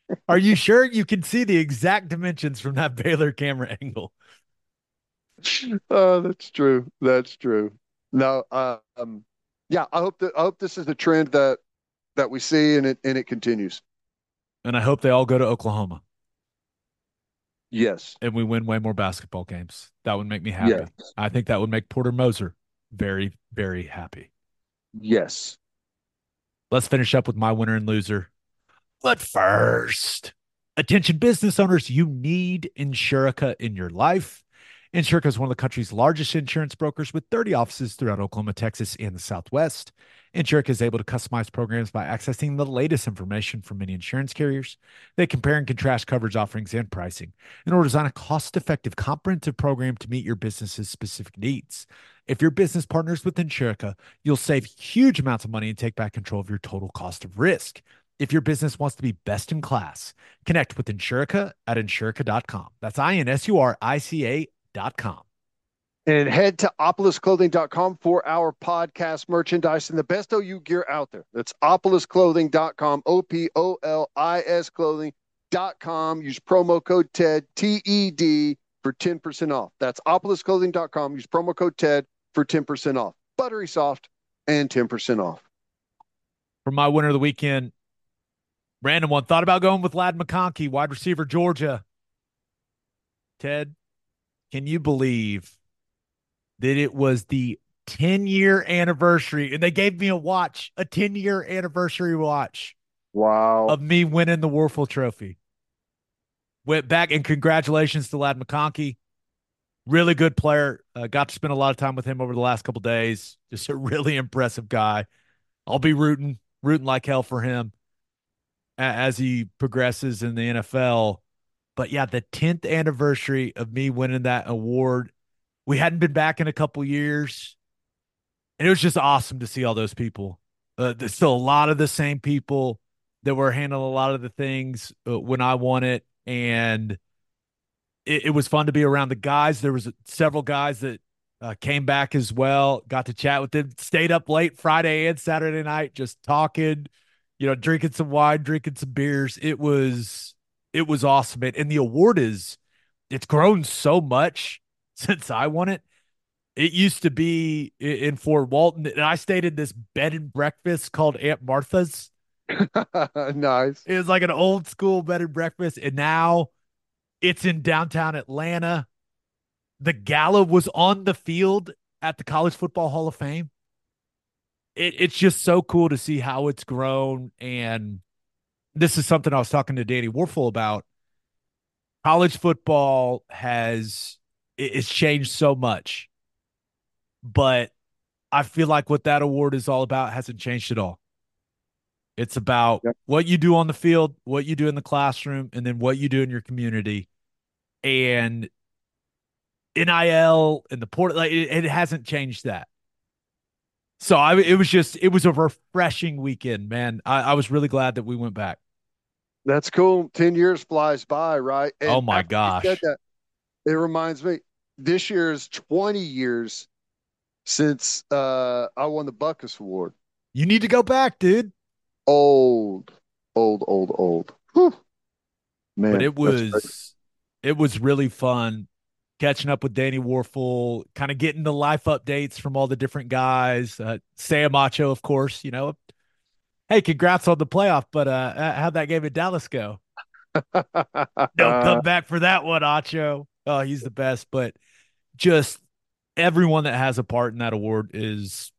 Are you sure you can see the exact dimensions from that Baylor camera angle? Oh, that's true. That's true. No, um, yeah, I hope that I hope this is a trend that that we see and it and it continues. And I hope they all go to Oklahoma Yes. and we win way more basketball games. That would make me happy. Yes. I think that would make Porter Moser very, very happy. Yes. Let's finish up with my winner and loser. But first, attention business owners, you need Insurica in your life. Insurica is one of the country's largest insurance brokers with 30 offices throughout Oklahoma, Texas, and the Southwest. Insurica is able to customize programs by accessing the latest information from many insurance carriers. They compare and contrast coverage offerings and pricing in order to design a cost effective, comprehensive program to meet your business's specific needs. If your business partners with Insurica, you'll save huge amounts of money and take back control of your total cost of risk. If your business wants to be best in class, connect with Insurica at insurica.com. That's I N S U R I C A.com. And head to opolisclothing.com for our podcast merchandise and the best OU gear out there. That's opolisclothing.com, O P O L I S clothing.com. Use promo code TED, T E D, for 10% off. That's opolisclothing.com. Use promo code TED for 10% off. Buttery soft and 10% off. For my winner of the weekend, random one. Thought about going with Ladd McConkey, wide receiver, Georgia. Ted, can you believe that it was the 10 year anniversary and they gave me a watch, a 10 year anniversary watch Wow. of me winning the Wuerffel Trophy. Went back and congratulations to Ladd McConkey. Really good player. Uh, got to spend a lot of time with him over the last couple days. Just a really impressive guy. I'll be rooting, rooting like hell for him as he progresses in the NFL. But yeah, the 10th anniversary of me winning that award. We hadn't been back in a couple years. And it was just awesome to see all those people. Uh, there's still a lot of the same people that were handling a lot of the things uh, when I won it, and it, it was fun to be around the guys. There was several guys that uh, came back as well. Got to chat with them. Stayed up late Friday and Saturday night, just talking, you know, drinking some wine, drinking some beers. It was it was awesome, and, and the award is it's grown so much since I won it. It used to be in Fort Walton, and I stayed in this bed and breakfast called Aunt Martha's. nice. It was like an old school bed and breakfast, and now it's in downtown Atlanta. The gala was on the field at the College Football Hall of Fame. It, it's just so cool to see how it's grown, and this is something I was talking to Danny Wuerffel about. College football has it's changed so much, but I feel like what that award is all about hasn't changed at all. It's about Yep. what you do on the field, what you do in the classroom, and then what you do in your community. And NIL and the port, like it, it hasn't changed that. So I, it was just, it was a refreshing weekend, man. I, I was really glad that we went back. That's cool. 10 years flies by, right? And Oh my gosh. that, it reminds me, this year is 20 years since uh, I won the Butkus Award. You need to go back, dude. Old, old, old, old. Whew. Man, but it was, it was really fun catching up with Danny Wuerffel, kind of getting the life updates from all the different guys. Uh, Sam Acho, of course, you know. Hey, congrats on the playoff, but uh, how'd that game in Dallas go? Don't come back for that one, Acho. Oh, he's the best. But just everyone that has a part in that award is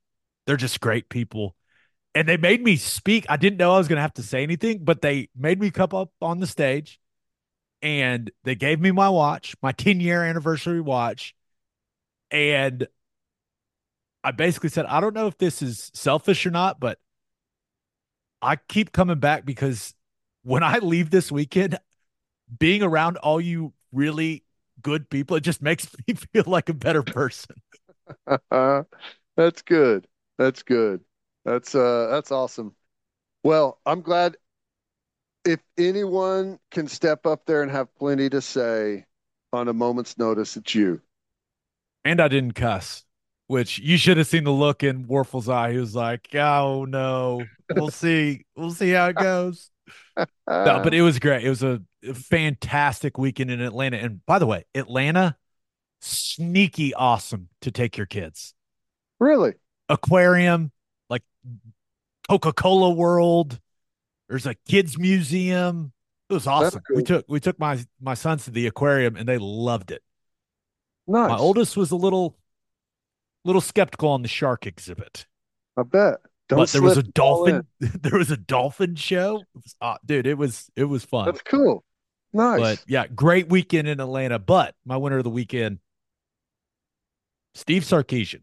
they're just great people. And they made me speak. I didn't know I was going to have to say anything, but they made me come up on the stage and they gave me my watch, my 10 year anniversary watch. And I basically said, I don't know if this is selfish or not, but I keep coming back because when I leave this weekend, being around all you really good people, it just makes me feel like a better person. that's good. That's good. That's uh that's awesome. Well, I'm glad if anyone can step up there and have plenty to say on a moment's notice, it's you. And I didn't cuss, which you should have seen the look in Wuerffel's eye. He was like, "Oh no, we'll see, we'll see how it goes." No, uh, but it was great. It was a fantastic weekend in Atlanta. And by the way, Atlanta, sneaky awesome to take your kids. Really? Aquarium, like Coca Cola World there's a kids museum. It was awesome. Cool. We took we took my my sons to the aquarium and they loved it. Nice. My oldest was a little little skeptical on the shark exhibit. I bet. Don't but there was a dolphin. there was a dolphin show, it was, uh, dude. It was it was fun. That's cool. Nice. But yeah, great weekend in Atlanta. But my winner of the weekend, Steve Sarkisian.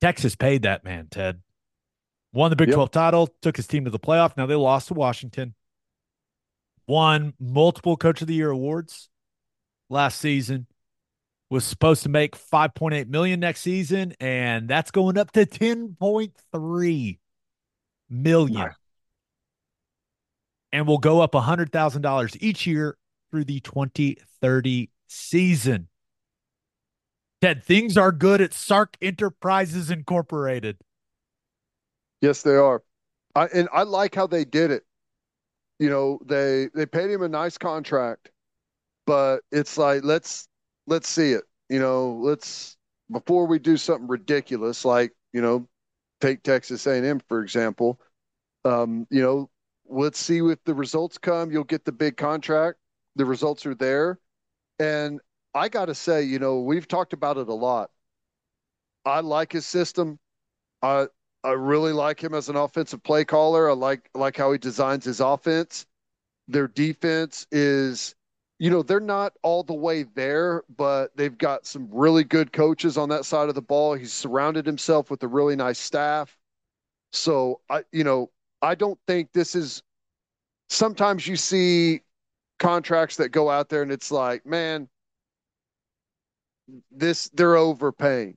Texas paid that man, Ted won the Big yep. 12 title, took his team to the playoff. Now they lost to Washington. Won multiple Coach of the Year awards last season. Was supposed to make 5.8 million next season, and that's going up to 10.3 million. And will go up $100,000 each year through the 2030 season. Ted, things are good at Sark Enterprises Incorporated. Yes, they are. I and I like how they did it. You know, they they paid him a nice contract, but it's like let's let's see it. You know, let's before we do something ridiculous like you know, take Texas A&M for example. Um, you know, let's see if the results come. You'll get the big contract. The results are there, and I got to say, you know, we've talked about it a lot. I like his system. I I really like him as an offensive play caller. I like like how he designs his offense. Their defense is, you know, they're not all the way there, but they've got some really good coaches on that side of the ball. He's surrounded himself with a really nice staff. So I, you know, I don't think this is. Sometimes you see contracts that go out there and it's like, man, this they're overpaying.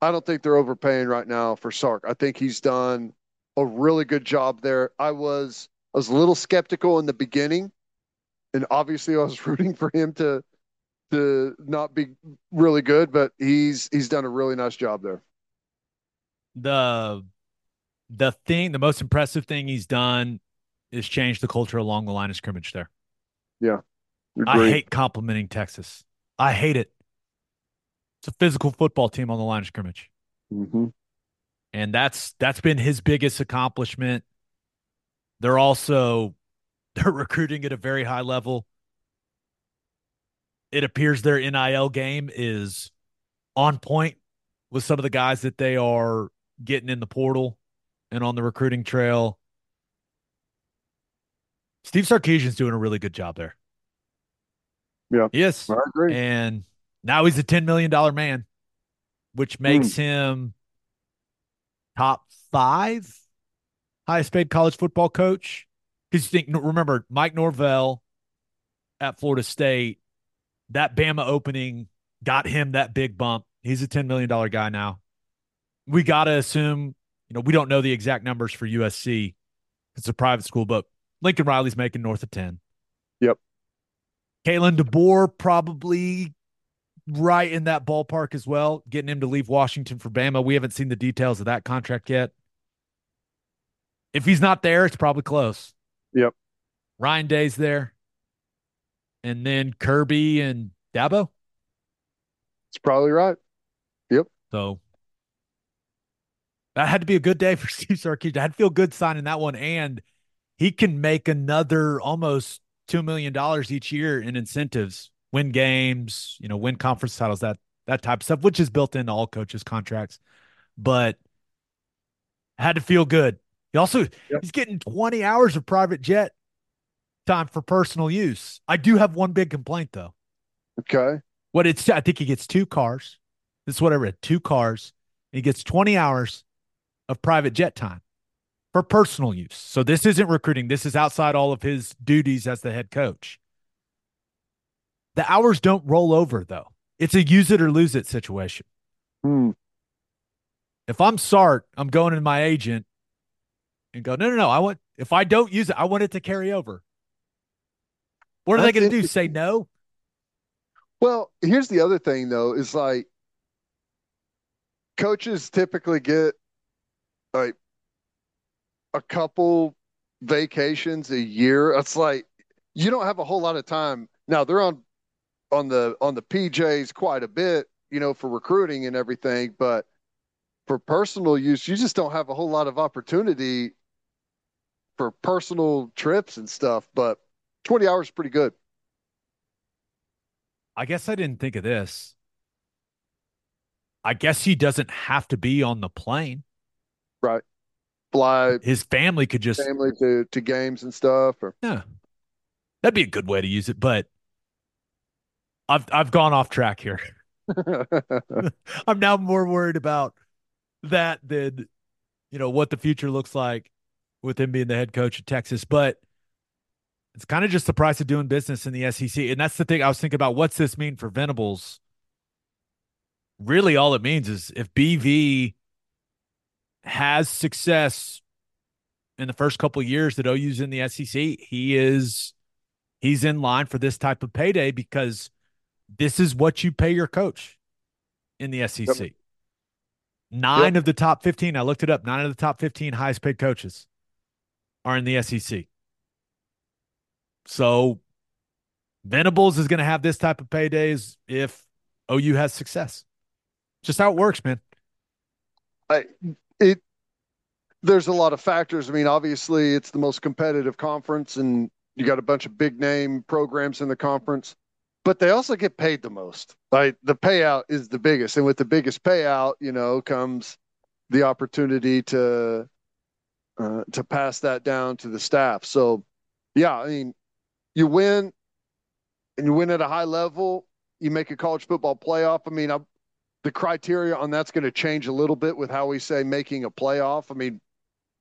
I don't think they're overpaying right now for Sark. I think he's done a really good job there. I was I was a little skeptical in the beginning, and obviously I was rooting for him to to not be really good, but he's he's done a really nice job there. The the thing, the most impressive thing he's done is change the culture along the line of scrimmage there. Yeah. I hate complimenting Texas. I hate it. It's a physical football team on the line of scrimmage. Mm-hmm. And that's that's been his biggest accomplishment. They're also they're recruiting at a very high level. It appears their NIL game is on point with some of the guys that they are getting in the portal and on the recruiting trail. Steve Sarkisian's doing a really good job there. Yeah. Yes. I agree. And now he's a $10 million man, which makes mm. him top five highest paid college football coach. Because you think, remember, Mike Norvell at Florida State, that Bama opening got him that big bump. He's a $10 million guy now. We got to assume, you know, we don't know the exact numbers for USC. It's a private school, but Lincoln Riley's making north of 10. Yep. Kalen DeBoer probably right in that ballpark as well, getting him to leave Washington for Bama. We haven't seen the details of that contract yet. If he's not there, it's probably close. Yep. Ryan Day's there. And then Kirby and Dabo. It's probably right. Yep. So that had to be a good day for Steve Sarkisian. I'd feel good signing that one, and he can make another almost two million dollars each year in incentives, win games, you know, win conference titles, that that type of stuff, which is built into all coaches' contracts. But had to feel good. He also yep. he's getting 20 hours of private jet time for personal use. I do have one big complaint though. Okay. What it's I think he gets two cars. This is what I read. Two cars. He gets 20 hours of private jet time for personal use. So this isn't recruiting. This is outside all of his duties as the head coach. The hours don't roll over though. It's a use it or lose it situation. Hmm. If I'm Sark, I'm going to my agent and go, no, no, no. I want if I don't use it, I want it to carry over. What are That's they going to do? Say no? Well, here's the other thing though, is like coaches typically get like a couple vacations a year. It's like you don't have a whole lot of time. Now they're on on the on the PJs quite a bit, you know, for recruiting and everything, but for personal use, you just don't have a whole lot of opportunity for personal trips and stuff. But 20 hours is pretty good. I guess I didn't think of this. I guess he doesn't have to be on the plane. Right. Fly his family could just family to, to games and stuff or yeah. That'd be a good way to use it, but I've I've gone off track here. I'm now more worried about that than you know what the future looks like with him being the head coach of Texas. But it's kind of just the price of doing business in the SEC. And that's the thing I was thinking about. What's this mean for Venables? Really, all it means is if BV has success in the first couple years that OU's in the SEC, he is he's in line for this type of payday because this is what you pay your coach in the SEC. Yep. Nine yep. of the top 15, I looked it up, nine of the top 15 highest paid coaches are in the SEC. So Venables is going to have this type of paydays if OU has success. Just how it works, man. I it there's a lot of factors. I mean, obviously it's the most competitive conference and you got a bunch of big name programs in the conference, but they also get paid the most. Like the payout is the biggest. And with the biggest payout, you know, comes the opportunity to uh, to pass that down to the staff. So yeah, I mean, you win and you win at a high level, you make a college football playoff. I mean, I, the criteria on that's going to change a little bit with how we say making a playoff. I mean,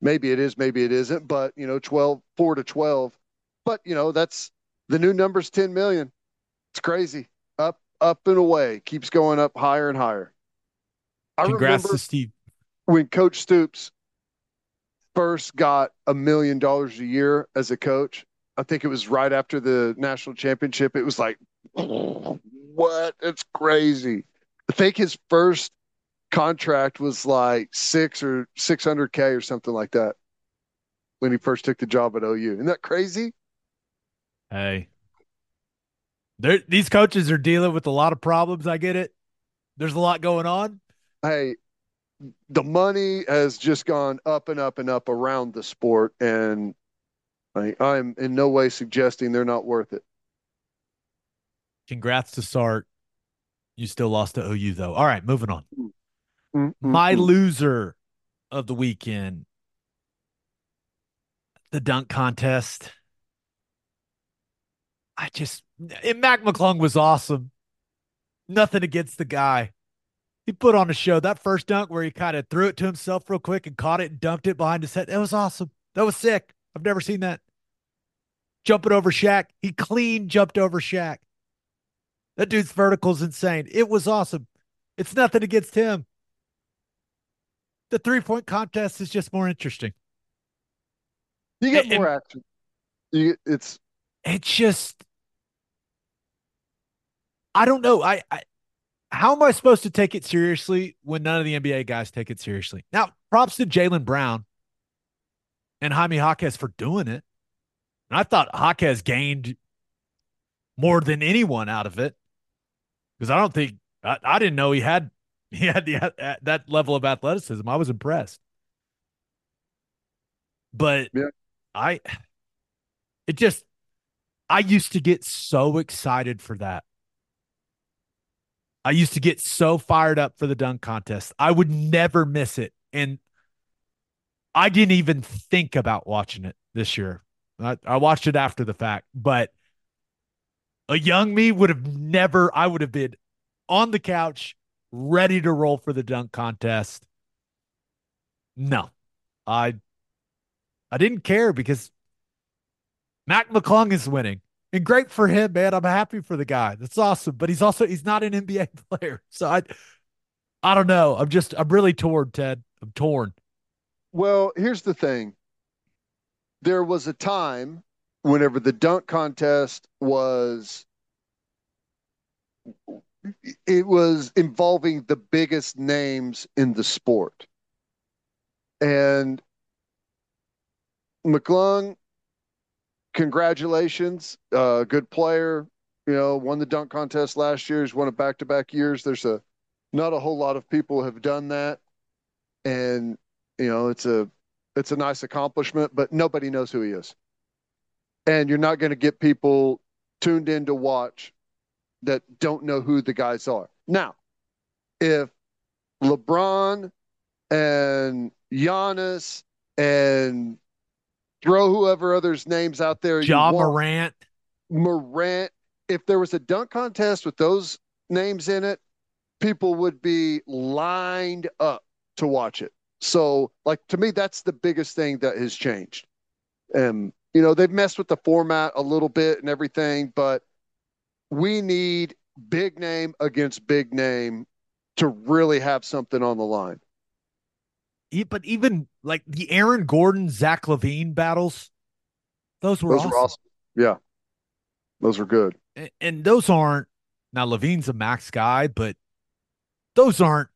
maybe it is, maybe it isn't, but you know, 12, four to 12. But you know, that's the new number's 10 million. It's crazy. Up, up and away. Keeps going up higher and higher. I Congrats to Steve. When Coach Stoops first got a million dollars a year as a coach, I think it was right after the national championship. It was like, what? It's crazy. I think his first contract was like six or 600K or something like that when he first took the job at OU. Isn't that crazy? Hey, these coaches are dealing with a lot of problems. I get it. There's a lot going on. Hey, the money has just gone up and up and up around the sport. And I, I'm in no way suggesting they're not worth it. Congrats to Sark. You still lost to OU though. All right, moving on. Mm-hmm. My loser of the weekend, the dunk contest. I just and Mac McClung was awesome. Nothing against the guy. He put on a show. That first dunk where he kind of threw it to himself real quick and caught it and dunked it behind his head. That was awesome. That was sick. I've never seen that. Jumping over Shaq. He clean jumped over Shaq. That dude's vertical is insane. It was awesome. It's nothing against him. The three point contest is just more interesting. You get more action. You, it's it's just I don't know. I, I how am I supposed to take it seriously when none of the NBA guys take it seriously? Now, props to Jaylen Brown and Jaime Jaquez for doing it. And I thought Jaquez gained more than anyone out of it. because I don't think I, I, didn't know he had he had the that level of athleticism. I was impressed, but yeah. I it just I used to get so excited for that. I used to get so fired up for the dunk contest. I would never miss it. And I didn't even think about watching it this year. I, I watched it after the fact, but a young me would have never, I would have been on the couch, ready to roll for the dunk contest. No, I, I didn't care because Mac McClung is winning. And great for him, man. I'm happy for the guy. That's awesome. But he's also he's not an NBA player. So I I don't know. I'm just I'm really torn, Ted. I'm torn. Well, here's the thing. There was a time whenever the dunk contest was it was involving the biggest names in the sport. And McClung, congratulations. Uh, good player. You know, won the dunk contest last year. He's won it back to back years. There's a not a whole lot of people have done that. And you know, it's a it's a nice accomplishment, but nobody knows who he is. And you're not going to get people tuned in to watch that don't know who the guys are. Now, if LeBron and Giannis and throw whoever other's names out there, Ja Morant, Morant, if there was a dunk contest with those names in it, people would be lined up to watch it. So, like to me, that's the biggest thing that has changed. Um, you know, they've messed with the format a little bit and everything, but we need big name against big name to really have something on the line. But even like the Aaron Gordon, Zach LaVine battles, those were, those awesome. were awesome. Yeah, those were good. And, and those aren't now LaVine's a max guy, but those aren't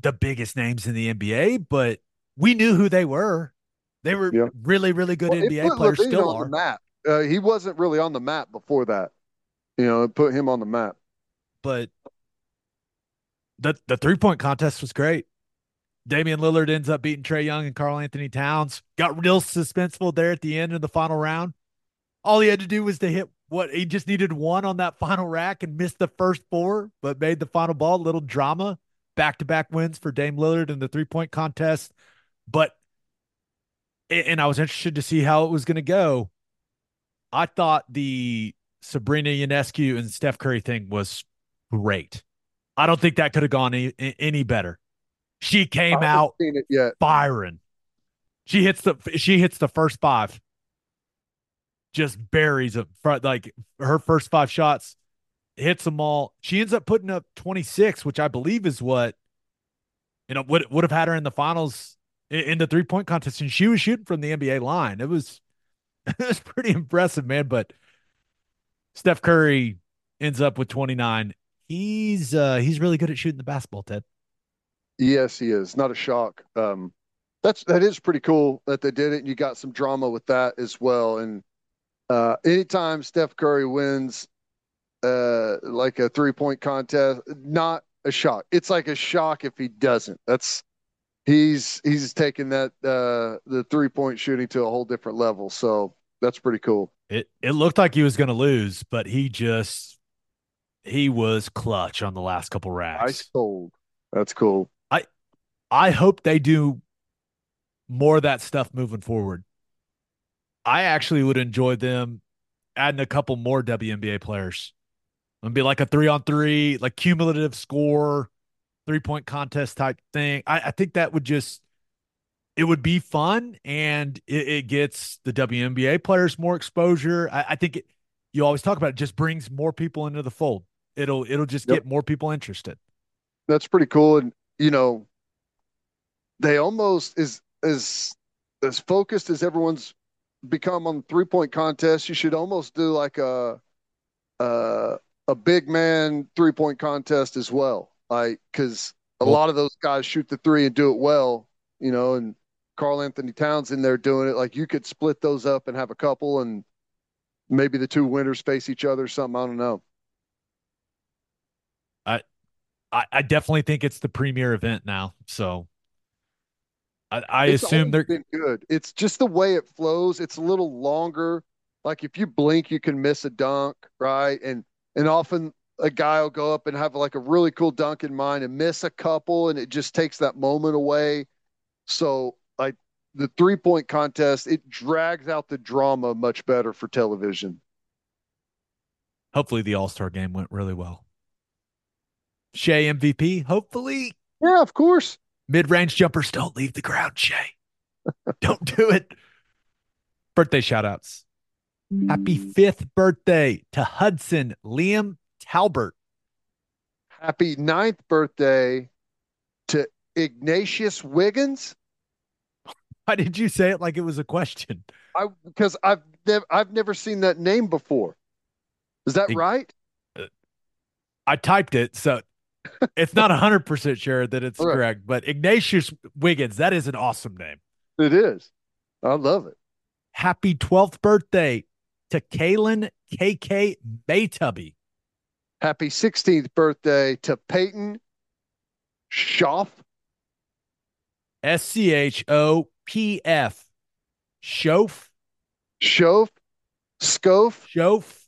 the biggest names in the NBA, but we knew who they were. They were yeah. really, really good well, NBA players. LaVine still are. map. Uh, he wasn't really on the map before that. You know, it put him on the map. But the the three point contest was great. Damian Lillard ends up beating Trae Young and Karl-Anthony Towns. Got real suspenseful there at the end of the final round. All he had to do was to hit what he just needed one on that final rack and missed the first four, but made the final ball. Little drama back to back wins for Dame Lillard in the three point contest. But, and I was interested to see how it was going to go. I thought the Sabrina Ionescu and Steph Curry thing was great. I don't think that could have gone any, any better. She came out firing. She hits the she hits the first five. Just buries them. Like her first five shots hits them all. She ends up putting up 26, which I believe is what you know would would have had her in the finals in, in the three point contest, and she was shooting from the NBA line. It was it was pretty impressive, man. But Steph Curry ends up with 29. He's uh he's really good at shooting the basketball, Ted. Yes, he is. Not a shock. Um that's that is pretty cool that they did it and you got some drama with that as well. And uh anytime Steph Curry wins uh, like a three point contest. Not a shock. It's like a shock if he doesn't. That's he's he's taking that uh, the three point shooting to a whole different level. So that's pretty cool. It it looked like he was going to lose, but he just he was clutch on the last couple racks. Ice cold. That's cool. I hope they do more of that stuff moving forward. I actually would enjoy them adding a couple more WNBA players It'd be like a three on three, like cumulative score, three point contest type thing. I, I think that would just it would be fun and it, it gets the WNBA players more exposure. I, I think it, you always talk about it just brings more people into the fold. It'll it'll just yep. get more people interested. That's pretty cool. And you know, they almost is as as focused as everyone's become on three point contest. You should almost do like a uh a big man three point contest as well. Like, because a cool. lot of those guys shoot the three and do it well, you know, and Karl-Anthony Towns in there doing it. Like, you could split those up and have a couple, and maybe the two winners face each other. Something I don't know. I, I definitely think it's the premier event now. So I, I assume they're good. It's just the way it flows. It's a little longer. Like if you blink, you can miss a dunk, right? And and often a guy will go up and have like a really cool dunk in mind and miss a couple, and it just takes that moment away. So like the three point contest, it drags out the drama much better for television. hopefully the All Star game went really well. Shai MVP. Hopefully Yeah, of course. Mid range jumpers don't leave the ground. Shai. don't do it. Birthday shout outs. Happy mm. fifth birthday to Hudson Liam Talbert. Happy ninth birthday to Ignatius Wiggins. Why did you say it like it was a question? I because I've never I've never seen that name before. Is that Ig- right? Uh, I typed it, so it's not 100% sure that it's right. correct, but Ignatius Wiggins, that is an awesome name. It is. I love it. Happy 12th birthday to Kalen KK Maytubby. Happy 16th birthday to Peyton Schaff. S C H O P F. Shof, Schoaf. Scof. Shof,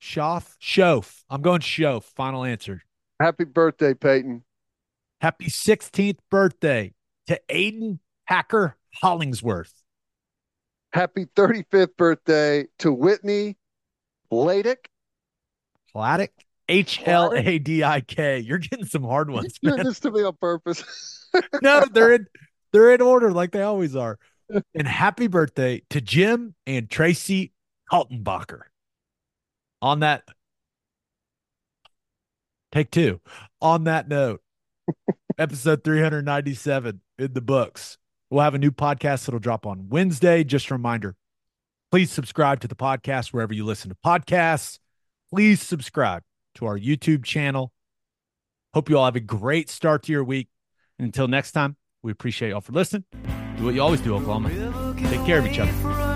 Shoff, Shof. I'm going Shof. Final answer. Happy birthday, Peyton. Happy 16th birthday to Aiden Hacker Hollingsworth. Happy 35th birthday to Whitney Ladick. Platic. H L A D I K. You're getting some hard ones, man. this to me on purpose. no, they're in they're in order like they always are. And happy birthday to Jim and Tracy Kaltenbacher. On that, take two. On that note, episode 397 in the books. We'll have a new podcast that'll drop on Wednesday. Just a reminder please subscribe to the podcast wherever you listen to podcasts. Please subscribe to our YouTube channel. Hope you all have a great start to your week. And until next time, we appreciate y'all for listening. Do what you always do, Oklahoma. Take care of each other.